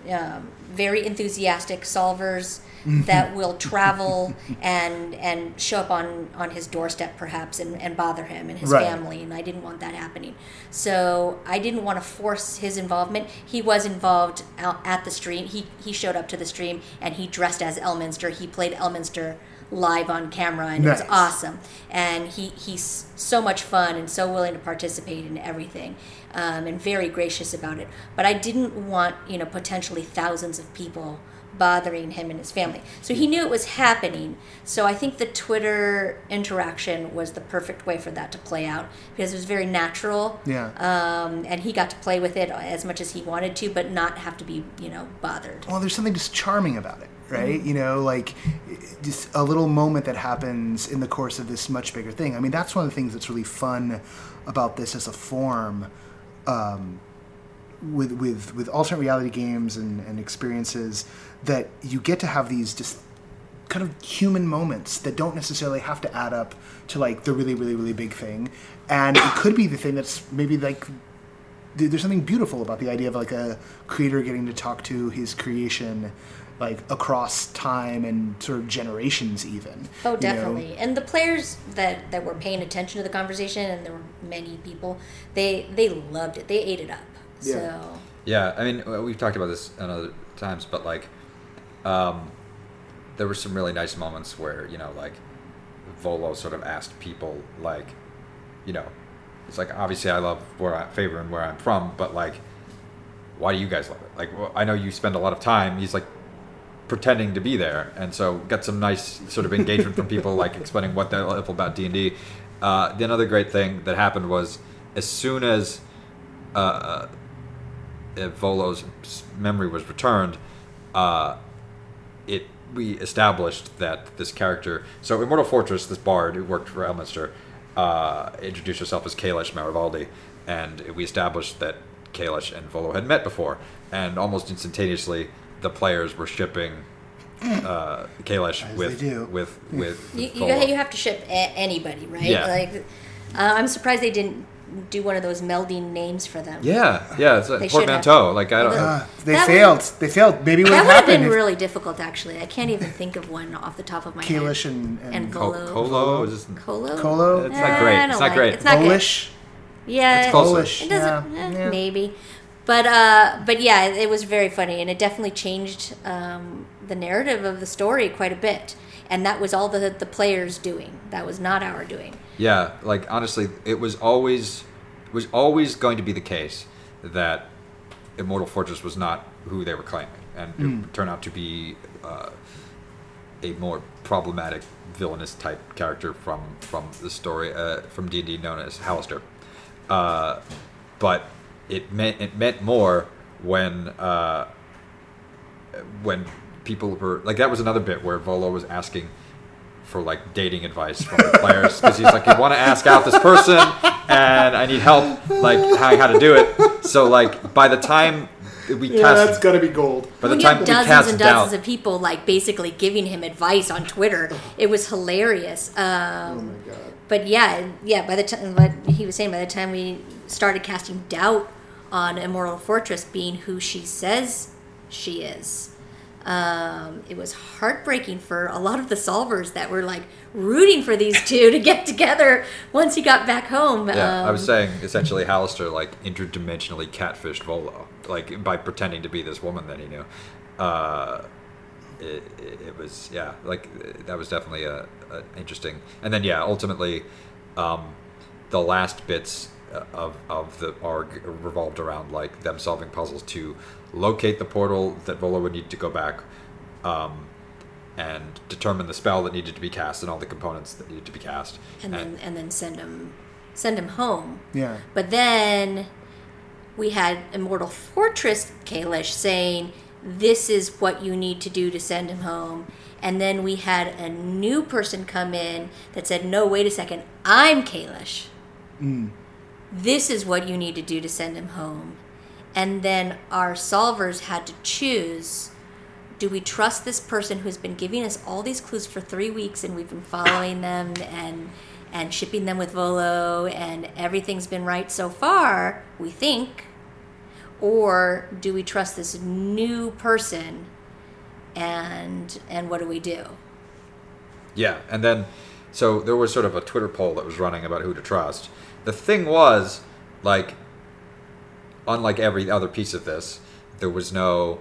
um, very enthusiastic solvers that will travel and and show up on on his doorstep perhaps and, and bother him and his Right. family and I didn't want that happening. So I didn't want to force his involvement. He was involved out at the stream. He he showed up to the stream and he dressed as Elminster. He played Elminster live on camera and it was awesome. And he he's so much fun and so willing to participate in everything um, and very gracious about it. But i didn't want you know potentially thousands of people bothering him and his family so he knew it was happening so i think the twitter interaction was the perfect way for that to play out because it was very natural Yeah. um, and he got to play with it as much as he wanted to but not have to be you know bothered well, there's something just charming about it, right? You know, like just a little moment that happens in the course of this much bigger thing. I mean, that's one of the things that's really fun about this as a form. Um, with with with alternate reality games and, and experiences that you get to have these just kind of human moments that don't necessarily have to add up to like the really really really big thing and it could be the thing that's maybe like there's something beautiful about the idea of like a creator getting to talk to his creation like across time and sort of generations even Oh, you know? definitely. And the players that, that were paying attention to the conversation, and there were many people, they they loved it. They ate it up. Yeah. So Yeah, I mean, we've talked about this in other times, but like, um, there were some really nice moments where you know, like, Volo sort of asked people, like, you know, it's like obviously I love where I favor and where I'm from, but like, why do you guys love it? Like, well, I know you spend a lot of time. He's like pretending to be there, and so got some nice sort of engagement from people, like explaining what they love about D and D. Uh, the another great thing that happened was as soon as uh, uh, Volo's memory was returned, uh, it we established that this character. So Immortal Fortress, this bard who worked for Elminster, uh, introduced herself as Kalish Marivaldi, and we established that Kalish and Volo had met before, and almost instantaneously the players were shipping uh, Kalish As with, they with with you, you, you have to ship a- anybody, right? Yeah. Like, uh, I'm surprised they didn't do one of those melding names for them. yeah, yeah, it's a They should have. portmanteau. Like I don't. Although- Uh, they That failed would- they failed maybe what That would have been if really difficult, actually. I can't even think of one off the top of my Kalish head. and, and, And Volo. Colo Colo. Colo? It's not great. It's not like great. It's not good. Polish Yeah, It's closer. Polish It doesn't. yeah, eh, yeah. Maybe, but uh, but yeah, it was very funny, and it definitely changed um, the narrative of the story quite a bit. And that was all the the players doing. That was not our doing. Yeah, like honestly, it was always it was always going to be the case that Immortal Fortress was not who they were claiming, and it turned out to be uh, a more problematic, villainous type character from from the story uh, from D and D known as Halaster. Uh, but it meant it meant more when uh, when people were like that was another bit where Volo was asking for like dating advice from the players because he's like, you want to ask out this person, and I need help like how, how to do it. So like by the time we yeah cast, that's gotta be gold by the when you time have we dozens and doubt, dozens of people like basically giving him advice on Twitter, it was hilarious. Um, oh my god but yeah, yeah. By the time, what he was saying, by the time we started casting doubt on Immortal Fortress being who she says she is, um, it was heartbreaking for a lot of the solvers that were like rooting for these two to get together once he got back home. Yeah, I Um, was saying essentially Halaster like interdimensionally catfished Volo, like by pretending to be this woman that he knew. Uh, it, it, it was yeah, like that was definitely a, a interesting. And then yeah, ultimately, um, the last bits of of the arc revolved around like them solving puzzles to locate the portal that Volo would need to go back. Um, and determine the spell that needed to be cast and all the components that needed to be cast. and then and then send him send him home. yeah But then we had Immortal Fortress Kalish saying, This is what you need to do to send him home. And then we had a new person come in that said, No, wait a second, I'm Kalish. This is what you need to do to send him home. And then our solvers had to choose do we trust this person who's been giving us all these clues for three weeks and we've been following them and and shipping them with Volo and everything's been right so far, we think? Or do we trust this new person and and what do we do? Yeah, and then so there was sort of a Twitter poll that was running about who to trust. The thing was, like, unlike every other piece of this, there was no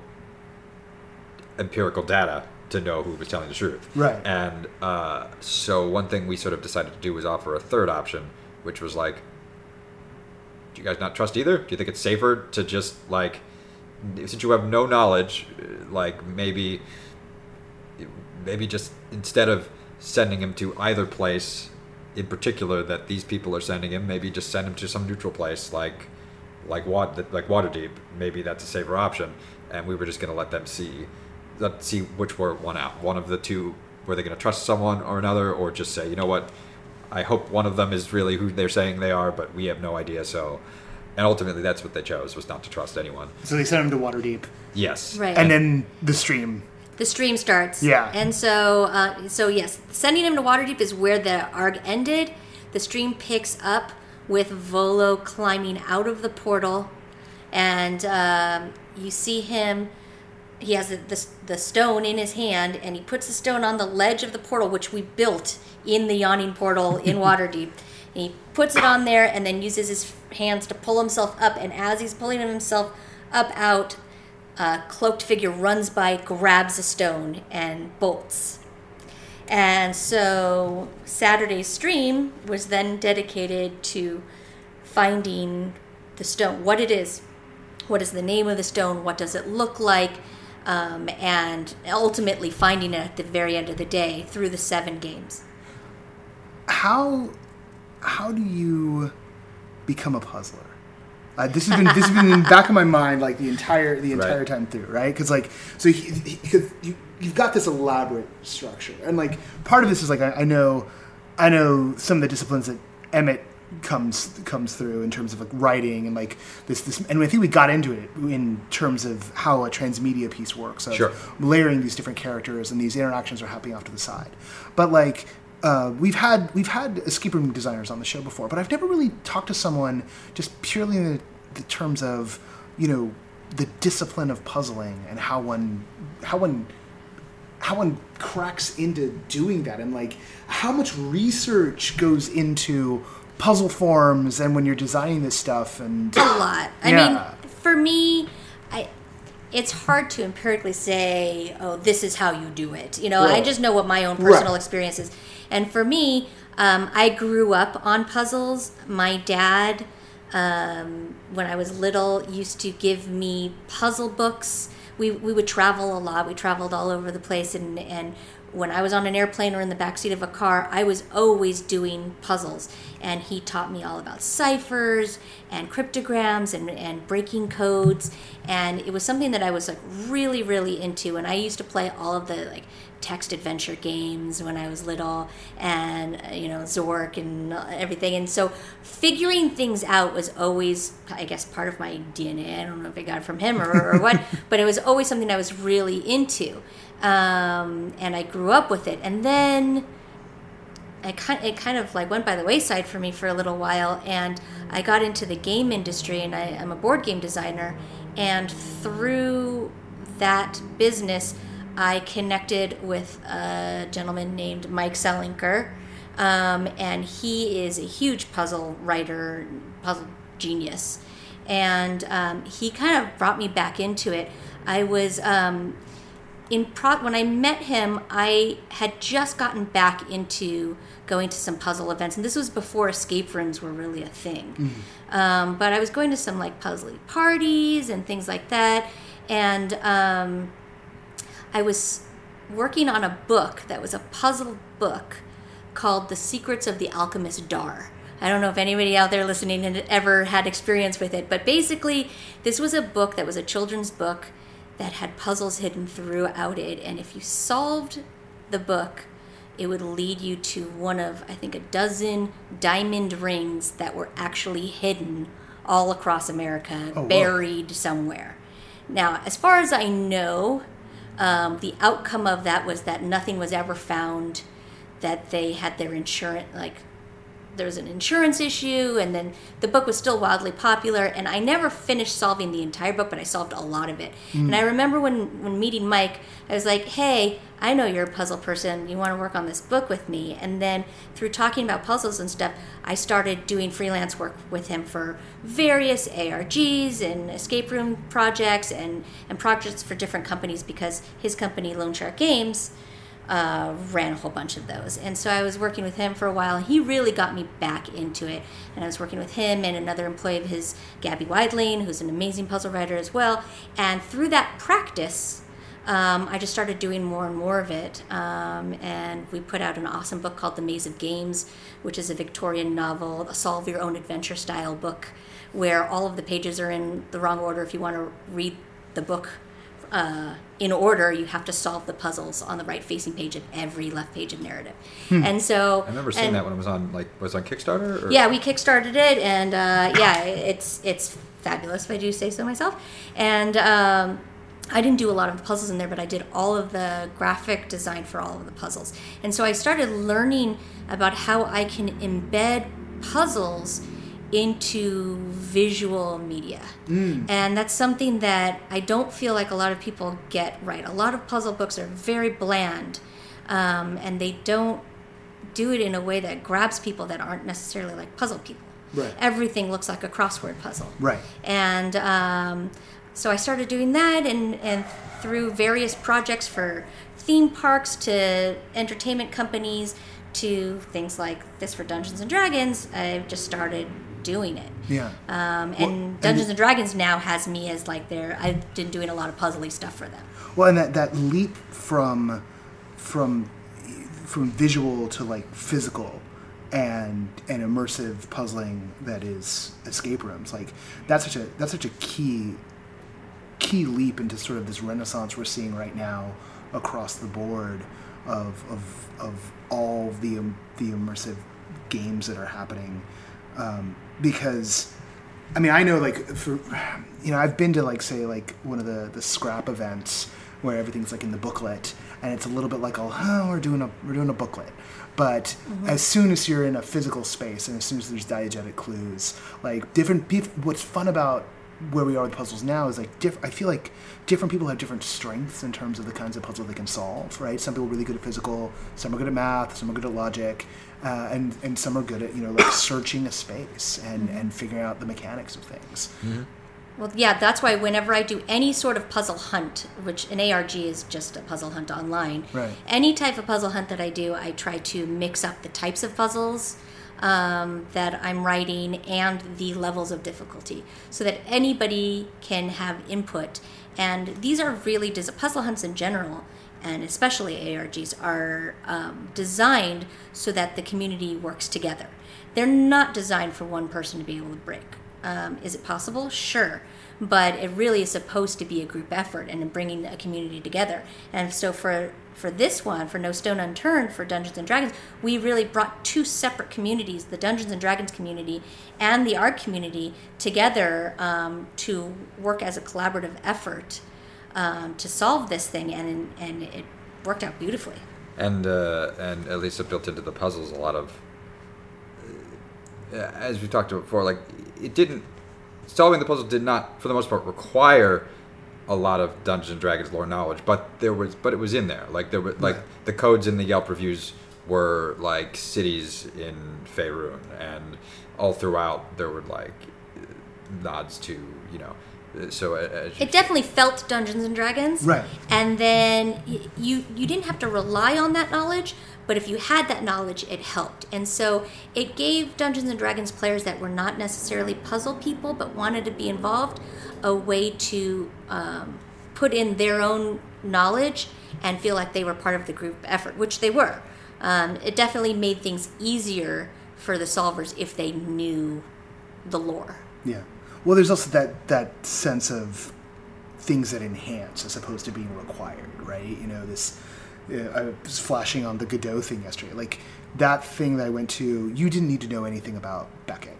empirical data to know who was telling the truth. Right. And uh, so one thing we sort of decided to do was offer a third option, which was like, do you guys not trust either? Do you think it's safer to just like, since you have no knowledge, like maybe maybe just instead of sending him to either place in particular that these people are sending him, maybe just send him to some neutral place like like Wat like Waterdeep. Maybe that's a safer option. And we were just gonna let them see let see which were one out. One of the two were they gonna trust someone or another, or just say, you know what, I hope one of them is really who they're saying they are, but we have no idea. So, and ultimately, that's what they chose was not to trust anyone. so they sent him to Waterdeep Yes. Right. and then the stream the stream starts. Yeah. And so, uh, so yes, sending him to Waterdeep is where the arc ended. The stream picks up with Volo climbing out of the portal and um, you see him. He has the, the, the stone in his hand, and he puts the stone on the ledge of the portal, which we built in the yawning portal in Waterdeep. And he puts it on there, and then uses his hands to pull himself up. And as he's pulling himself up out, a cloaked figure runs by, grabs a stone, and bolts. And so Saturday's stream was then dedicated to finding the stone, what it is, what is the name of the stone, what does it look like, um, and ultimately finding it at the very end of the day through the seven games. How how do you become a puzzler? Uh, this has been this has been in the back of my mind like the entire the entire Right. time through, right? Because like so he, he, you you've got this elaborate structure, and like part of this is like I, I know I know some of the disciplines that Emmett comes comes through in terms of like writing and like this this and I think we got into it in terms of how a transmedia piece works of Sure. layering these different characters and these interactions are happening off to the side. But like uh, we've had we've had escape room designers on the show before, but I've never really talked to someone just purely in the, the terms of you know the discipline of puzzling and how one how one how one cracks into doing that and like how much research goes into puzzle forms and when you're designing this stuff and a lot. I Yeah. mean, for me, it's hard to empirically say, "Oh, this is how you do it." You know, I just know what my own personal Right. experience is. And for me, um, I grew up on puzzles. My dad, um, when I was little, used to give me puzzle books. We, we would travel a lot. We traveled all over the place, and and when I was on an airplane or in the backseat of a car, I was always doing puzzles. And he taught me all about ciphers and cryptograms and, and breaking codes. And it was something that I was like really, really into. And I used to play all of the like text adventure games when I was little and, uh, you know, Zork and uh, everything. And so figuring things out was always, I guess, part of my DNA. I don't know if I got it from him or, or what, but it was always something I was really into um, and I grew up with it. And then I kind it kind of like went by the wayside for me for a little while, and I got into the game industry, and I, I'm a board game designer, and through that business, I connected with a gentleman named Mike Selinker, um, and he is a huge puzzle writer, puzzle genius, and um, he kind of brought me back into it. I was um, in pro when I met him, I had just gotten back into going to some puzzle events, and this was before escape rooms were really a thing. Um, but I was going to some like puzzly parties and things like that, and um, I was working on a book that was a puzzle book called "The Secrets of the Alchemist Dar." I don't know if anybody out there listening had ever had experience with it, but basically, this was a book that was a children's book that had puzzles hidden throughout it. And if you solved the book, it would lead you to one of, I think, a dozen diamond rings that were actually hidden all across America, whoa. buried somewhere. Now, as far as I know, um, the outcome of that was that nothing was ever found, that they had their insurance, like, there was an insurance issue and then the book was still wildly popular and i never finished solving the entire book but i solved a lot of it. And mm. i remember when when meeting mike i was like hey i know you're a puzzle person. You want to work on this book with me? And then through talking about puzzles and stuff i started doing freelance work with him for various args and escape room projects and and projects for different companies because his company Lone Shark Games uh, ran a whole bunch of those. And so I was working with him for a while, and he really got me back into it. And I was working with him and another employee of his, Gaby Weidling, who's an amazing puzzle writer as well. And through that practice, um, I just started doing more and more of it. Um, and we put out an awesome book called The Maze of Games, which is a Victorian novel, a solve your own adventure style book, where all of the pages are in the wrong order. If you want to read the book uh, in order, you have to solve the puzzles on the right facing page of every left page of narrative. And so I remember seeing and- that when it was on like was it on Kickstarter. Or? yeah, we kickstarted it, and uh, yeah, it's it's fabulous if I do say so myself. And um, I didn't do a lot of the puzzles in there, but I did all of the graphic design for all of the puzzles. And so I started learning about how I can embed puzzles into visual media. And that's something that I don't feel like a lot of people get right. A lot of puzzle books are very bland, um, and they don't do it in a way that grabs people that aren't necessarily like puzzle people. Right. Everything looks like a crossword puzzle. Right. And um, so I started doing that, and, and through various projects for theme parks to entertainment companies to things like this for Dungeons and Dragons, I've just started doing it. Yeah. Um, Well, and Dungeons and Dragons now has me as like their. I've been doing a lot of puzzly stuff for them. Well, and that, that leap from from from visual to like physical and and immersive puzzling that is escape rooms like that's such a that's such a key key leap into sort of this renaissance we're seeing right now across the board of of of all the um, the immersive games that are happening um, because I mean, I know like for you know, I've been to like say like one of the the scrap events where everything's like in the booklet, and it's a little bit like oh, we're doing a we're doing a booklet. But mm-hmm. as soon as you're in a physical space, and as soon as there's diegetic clues, like different people, what's fun about where we are with puzzles now is like diff- I feel like different people have different strengths in terms of the kinds of puzzle they can solve. Right? Some people are really good at physical, some are good at math, some are good at logic, uh, and and some are good at you know like searching a space and and figuring out the mechanics of things. Well, yeah, that's why whenever I do any sort of puzzle hunt, which an ARG is just a puzzle hunt online, Right. any type of puzzle hunt that I do, I try to mix up the types of puzzles um, that I'm writing and the levels of difficulty so that anybody can have input. And these are really des- puzzle hunts in general, and especially ARGs, are um, designed so that the community works together. They're not designed for one person to be able to break. Um, is it possible? Sure. But it really is supposed to be a group effort and bringing a community together. And so for for this one, for No Stone Unturned, for Dungeons and Dragons, we really brought two separate communities, the Dungeons and Dragons community and the art community, together um, to work as a collaborative effort um, to solve this thing, and and it worked out beautifully. and uh, and at least it built into the puzzles a lot of uh, as we talked about before like it didn't solving the puzzle did not for the most part require a lot of Dungeons and Dragons lore knowledge but there was but it was in there like there were like Right. the codes in the Yelp reviews were like cities in Faerun and all throughout there were like nods to you know so uh, as It definitely felt Dungeons and Dragons, Right. And then you you didn't have to rely on that knowledge, but if you had that knowledge, it helped. And so it gave Dungeons and Dragons players that were not necessarily puzzle people but wanted to be involved a way to um, put in their own knowledge and feel like they were part of the group effort, which they were. Um, it definitely made things easier for the solvers if they knew the lore. Yeah. Well, there's also that that sense of things that enhance as opposed to being required, right? You know, this. Uh, I was flashing on the Godot thing yesterday. Like that thing that I went to, you didn't need to know anything about Beckett,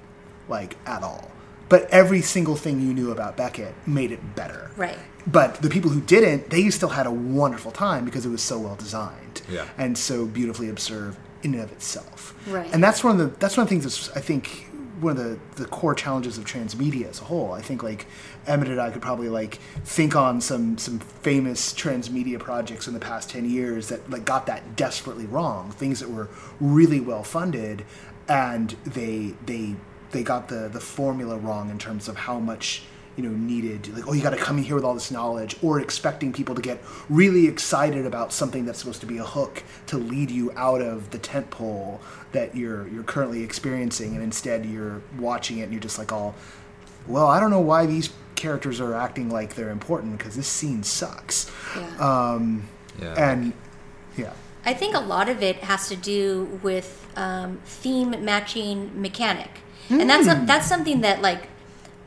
like at all. But every single thing you knew about Beckett made it better. Right. But the people who didn't, they still had a wonderful time because it was so well designed Yeah. and so beautifully observed in and of itself. Right. And that's one of the that's one of the things that's I think one of the, the core challenges of transmedia as a whole. I think like Emmett and I could probably like think on some some famous transmedia projects in the past ten years that like got that desperately wrong. Things that were really well funded and they they they got the the formula wrong in terms of how much you know needed like oh you got to come in here with all this knowledge or expecting people to get really excited about something that's supposed to be a hook to lead you out of the tent pole that you're you're currently experiencing and instead you're watching it and you're just like all well i don't know why these characters are acting like they're important because this scene sucks. Yeah. yeah. and yeah. I think a lot of it has to do with um, theme matching mechanic, and that's that's something that like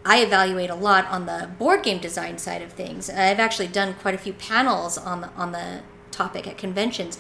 I evaluate a lot on the board game design side of things. I've actually done quite a few panels on the on the topic at conventions.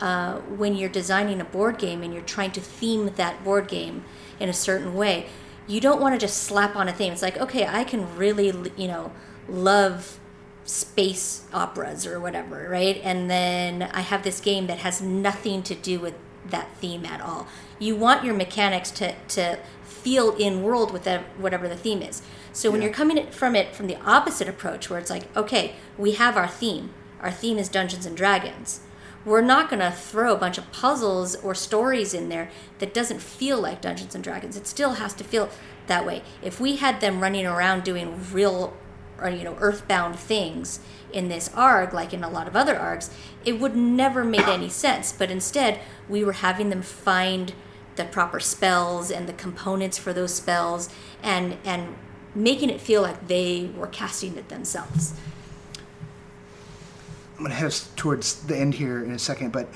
Uh, when you're designing a board game and you're trying to theme that board game in a certain way, you don't want to just slap on a theme. It's like, okay, I can really, you know, love space operas or whatever, right? And then I have this game that has nothing to do with that theme at all. You want your mechanics to to feel in world with whatever the theme is. So when Yeah. you're coming from it from the opposite approach, where it's like, okay, we have our theme. Our theme is Dungeons and Dragons. We're not going to throw a bunch of puzzles or stories in there that doesn't feel like Dungeons and Dragons. It still has to feel that way. If we had them running around doing real or you know earthbound things in this arg like in a lot of other args it would never made any sense but instead we were having them find the proper spells and the components for those spells and and making it feel like they were casting it themselves. I'm gonna head us towards the end here in a second, but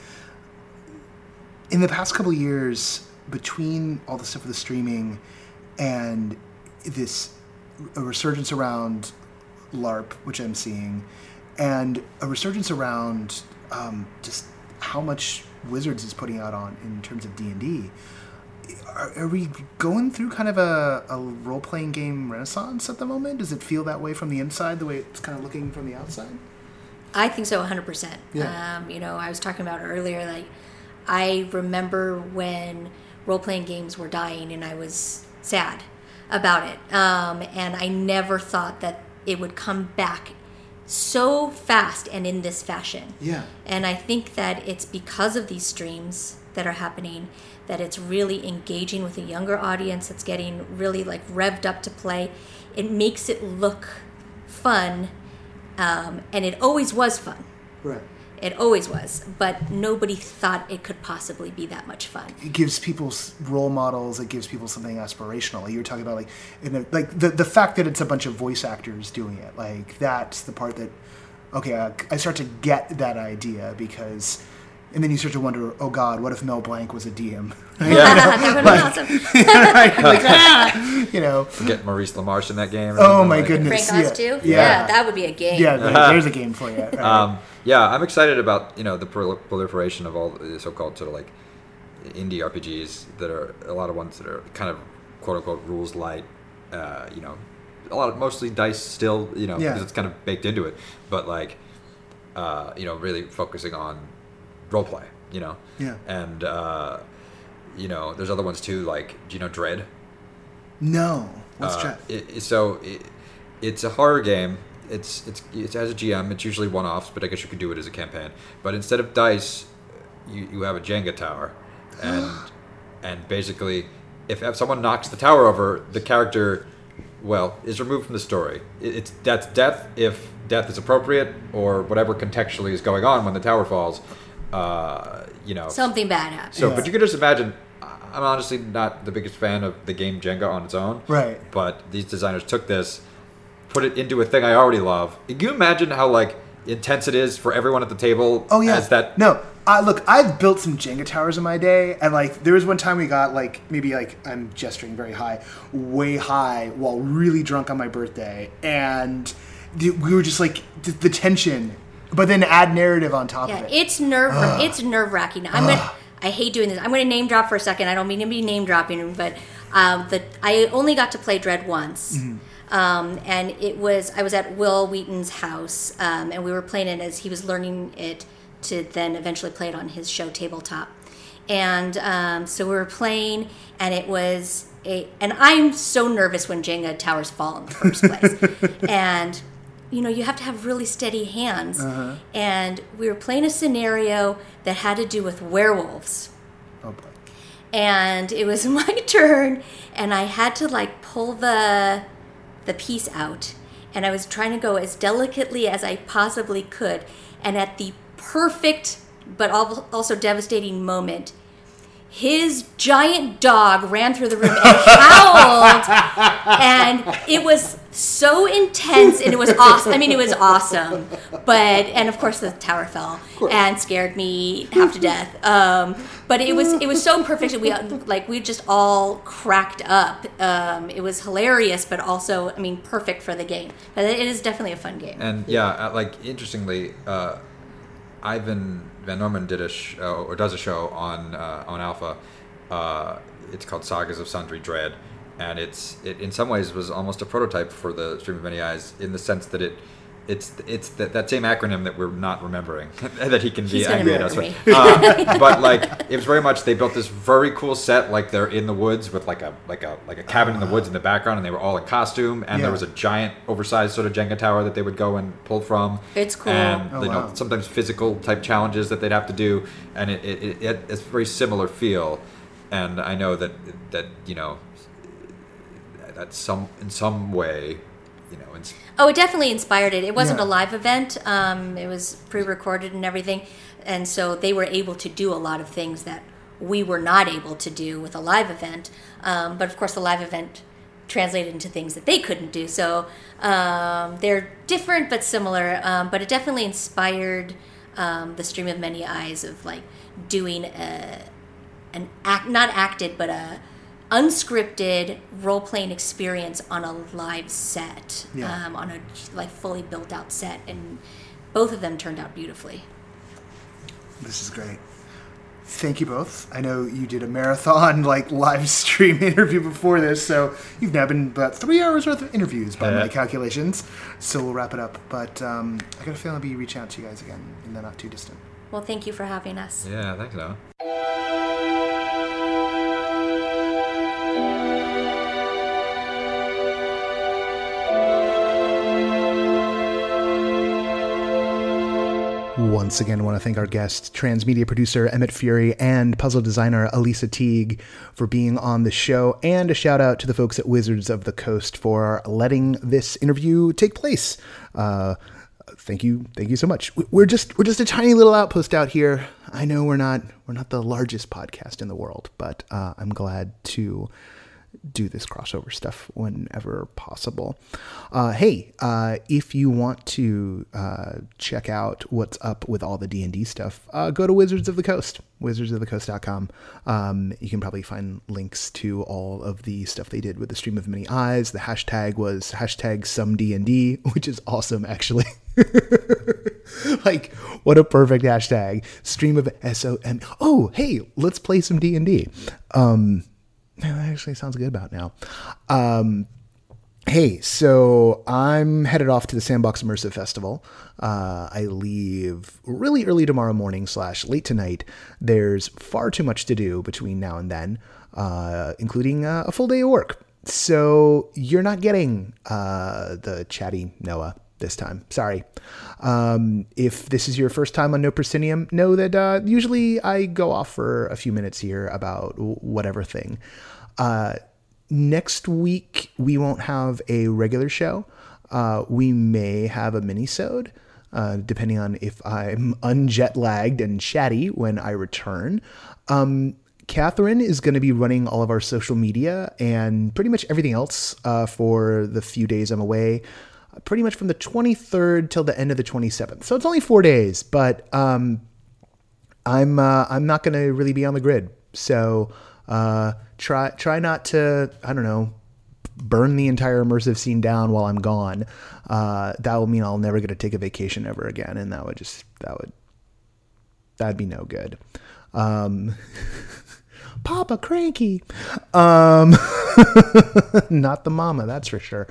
in the past couple years, between all the stuff with the streaming and this a resurgence around LARP, which I'm seeing, and a resurgence around um, just how much Wizards is putting out on in terms of D and D. Are, we going through kind of a, a role playing game renaissance at the moment? Does it feel that way from the inside, the way it's kind of looking from the outside? I think so, 100%. Yeah. Um, you know, I was talking about earlier, like, I remember when role playing games were dying and I was sad about it. Um, and I never thought that it would come back so fast and in this fashion. Yeah. And I think that it's because of these streams that are happening that it's really engaging with a younger audience that's getting really like revved up to play. It makes it look fun, um, and it always was fun. Right. It always was, but nobody thought it could possibly be that much fun. it gives people role models. It gives people something aspirational. You were talking about, like, in a, like the the fact that it's a bunch of voice actors doing it. Like that's the part that, okay, I, I start to get that idea because, and then you start to wonder, oh God, what if Mel Blanc was a DM? that would be awesome. Right? Like, ah, you know. Get Maurice LaMarche in that game. Oh my like- goodness. Frank yeah. Oz too? Yeah. that would be a game. Yeah, there- there's a game for you. Right. Um, yeah, I'm excited about you know the prol- proliferation of all the so-called sort of like indie RPGs that are a lot of ones that are kind of quote unquote rules light. Uh, you know, a lot of mostly dice still. You know, Yeah. because it's kind of baked into it. But like, uh, you know, really focusing on role play. You know, Yeah. and uh, you know, there's other ones too. Like, do you know Dread? no. Let's Uh, try. it, it- so it, it's a horror game. It's it's it has a GM. It's usually one offs, but I guess you could do it as a campaign. But instead of dice, you, you have a Jenga tower, and and basically, if, if someone knocks the tower over, the character, well, is removed from the story. It, it's that's death if death is appropriate or whatever contextually is going on when the tower falls. Uh, you know, Something bad happens. so, Yeah. but you can just imagine. I'm honestly not the biggest fan of the game Jenga on its own. Right. But these designers took this, put it into a thing I already love. Can you imagine how like intense it is for everyone at the table? Oh yeah. As that. No, I look. I've built some Jenga towers in my day, and like there was one time we got like maybe like I'm gesturing very high, way high while really drunk on my birthday, and the, we were just like the, the tension, but then add narrative on top Yeah, of it. it's nerve it's nerve wracking. I'm gonna I hate doing this. I'm gonna name drop for a second. I don't mean to be name dropping, but um, the I only got to play Dread once. Um, and it was I was at Wil Wheaton's house, um, and we were playing it as he was learning it to then eventually play it on his show tabletop. And um, so we were playing, and it was a and I'm so nervous when Jenga towers fall in the first place, and you know you have to have really steady hands. And we were playing a scenario that had to do with werewolves oh boy. and it was my turn and i had to like pull the the piece out. And i was trying to go as delicately as i possibly could and at the perfect but also devastating moment his giant dog ran through the room and howled. And it was so intense and it was awesome i mean it was awesome. But and of course the tower fell and scared me half to death. Um, but it was it was so perfect that we like we just all cracked up. Um, it was hilarious but also i mean perfect for the game. But it is definitely a fun game. And yeah, uh, like interestingly, uh, Ivan Van Norman did a show or does a show on uh, on Alpha. Uh, it's called Sagas of Sundry Dread, and it's it in some ways was almost a prototype for the Stream of Many Eyes in the sense that it it's it's that, that same acronym that we're not remembering that he can be He's angry at us with. Uh, but like it was very much they built this very cool set like they're in the woods with like a like a like a cabin in the woods in the background and they were all in costume and Yeah. there was a giant oversized sort of Jenga tower that they would go and pull from. It's cool. And Oh, you know wow. sometimes physical type challenges that they'd have to do and it, it, it, it it's very similar feel and I know that that you know that some in some way you know it's Oh, it definitely inspired it. It wasn't Yeah. a live event. Um, it was pre-recorded and everything, and so they were able to do a lot of things that we were not able to do with a live event. Um, but of course, the live event translated into things that they couldn't do. So um, they're different but similar. Um, but it definitely inspired um, the stream of many eyes of like doing a an act not acted but a unscripted role playing experience on a live set Yeah. um, on a like fully built out set and both of them turned out beautifully This is great. Thank you both. I know you did a marathon like live stream interview before this, so you've now been about three hours worth of interviews by Yeah. my calculations. So we'll wrap it up. But um, I got a feeling I'll be reaching out to you guys again in the not too distant. well thank you for having us yeah thanks Noah. Once again, I want to thank our guest, transmedia producer Emmett Furey, and puzzle designer Elisa Teague for being on the show. And a shout out to the folks at Wizards of the Coast for letting this interview take place. Uh, thank you, thank you so much. We- We're just we're just a tiny little outpost out here. I know we're not we're not the largest podcast in the world, but uh, I'm glad to do this crossover stuff whenever possible. Uh, hey, uh, if you want to uh, check out what's up with all the D&D stuff, uh, go to Wizards of the Coast, wizardsofthecoast.com. Um, you can probably find links to all of the stuff they did with the Stream of Many Eyes. The hashtag was hashtag some D&D, which is awesome, actually. like what a perfect hashtag stream of s-o-m oh hey let's play some d&d um that actually sounds good about now. Um, hey, so I'm headed off to the Sandbox Immersive Festival. Uh, I leave really early tomorrow morning slash late tonight. There's far too much to do between now and then, uh, including uh, a full day of work. So you're not getting uh, the chatty Noah this time. Sorry. Um, if this is your first time on No Proscenium, know that uh, usually I go off for a few minutes here about whatever thing. Uh, next week we won't have a regular show. Uh, we may have a mini-sode, uh, depending on if I'm unjet lagged and chatty when I return. Um, Kathryn is going to be running all of our social media and pretty much everything else uh, for the few days I'm away. Pretty much from the 23rd till the end of the 27th. So it's only four days, but um, I'm uh, I'm not going to really be on the grid. So uh, try try not to I don't know burn the entire immersive scene down while I'm gone. Uh, that will mean I'll never get to take a vacation ever again, and that would just that would that'd be no good. Um, Papa cranky. Um, not the mama, that's for sure.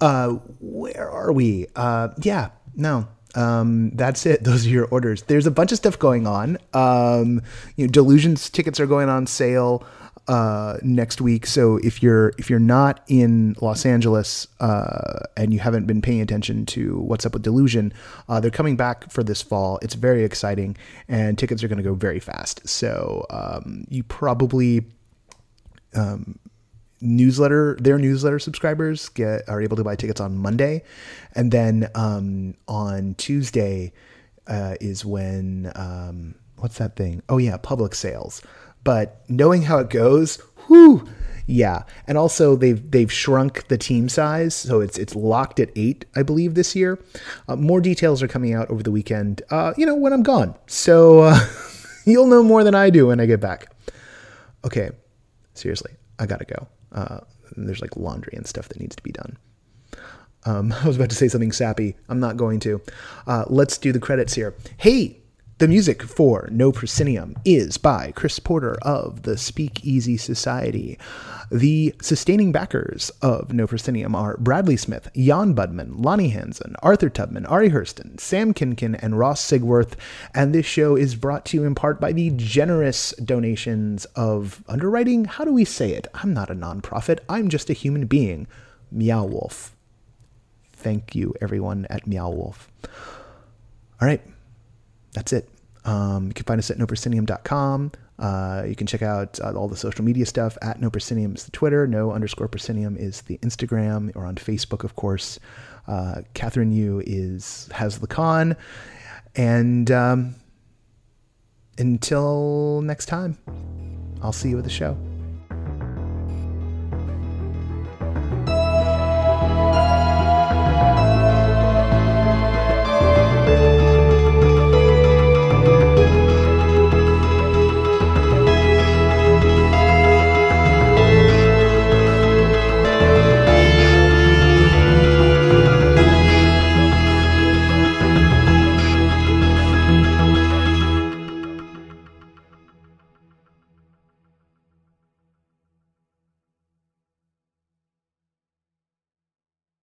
Uh, where are we? Uh, yeah, no. Um, that's it. Those are your orders. There's a bunch of stuff going on. Um, you know, Delusions tickets are going on sale uh, next week. So if you're if you're not in Los Angeles uh, and you haven't been paying attention to what's up with Delusion, uh, they're coming back for this fall. It's very exciting, and tickets are going to go very fast. So um, you probably newsletter their newsletter subscribers get are able to buy tickets on Monday, and then um, on Tuesday uh, is when um, what's that thing? Oh yeah, public sales. But knowing how it goes, whoo, yeah. And also they've they've shrunk the team size, so it's it's locked at eight, I believe, this year. Uh, more details are coming out over the weekend. Uh, you know when I'm gone, so uh, you'll know more than I do when I get back. Okay, seriously, I gotta go. Uh, there's like laundry and stuff that needs to be done. Um, I was about to say something sappy. I'm not going to. Uh, let's do the credits here. Hey, The music for No Proscenium is by Chris Porter of the Speakeasy Society. The sustaining backers of No Proscenium are Bradley Smith, Jan Budman, Lonnie Hansen, Arthur Tubman, Ari Hurston, Sam Kinkin, and Ross Sigworth. And this show is brought to you in part by the generous donations of underwriting. How do we say it? I'm not a nonprofit, I'm just a human being. Meow Wolf. Thank you, everyone at Meow Wolf. All right that's it. Um, you can find us at noproscenium.com. Uh, you can check out uh, all the social media stuff at no proscenium is the Twitter, no underscore proscenium is the Instagram, or on Facebook, of course. Uh, Kathryn Yu is has the con, and um, until next time, I'll see you at the show.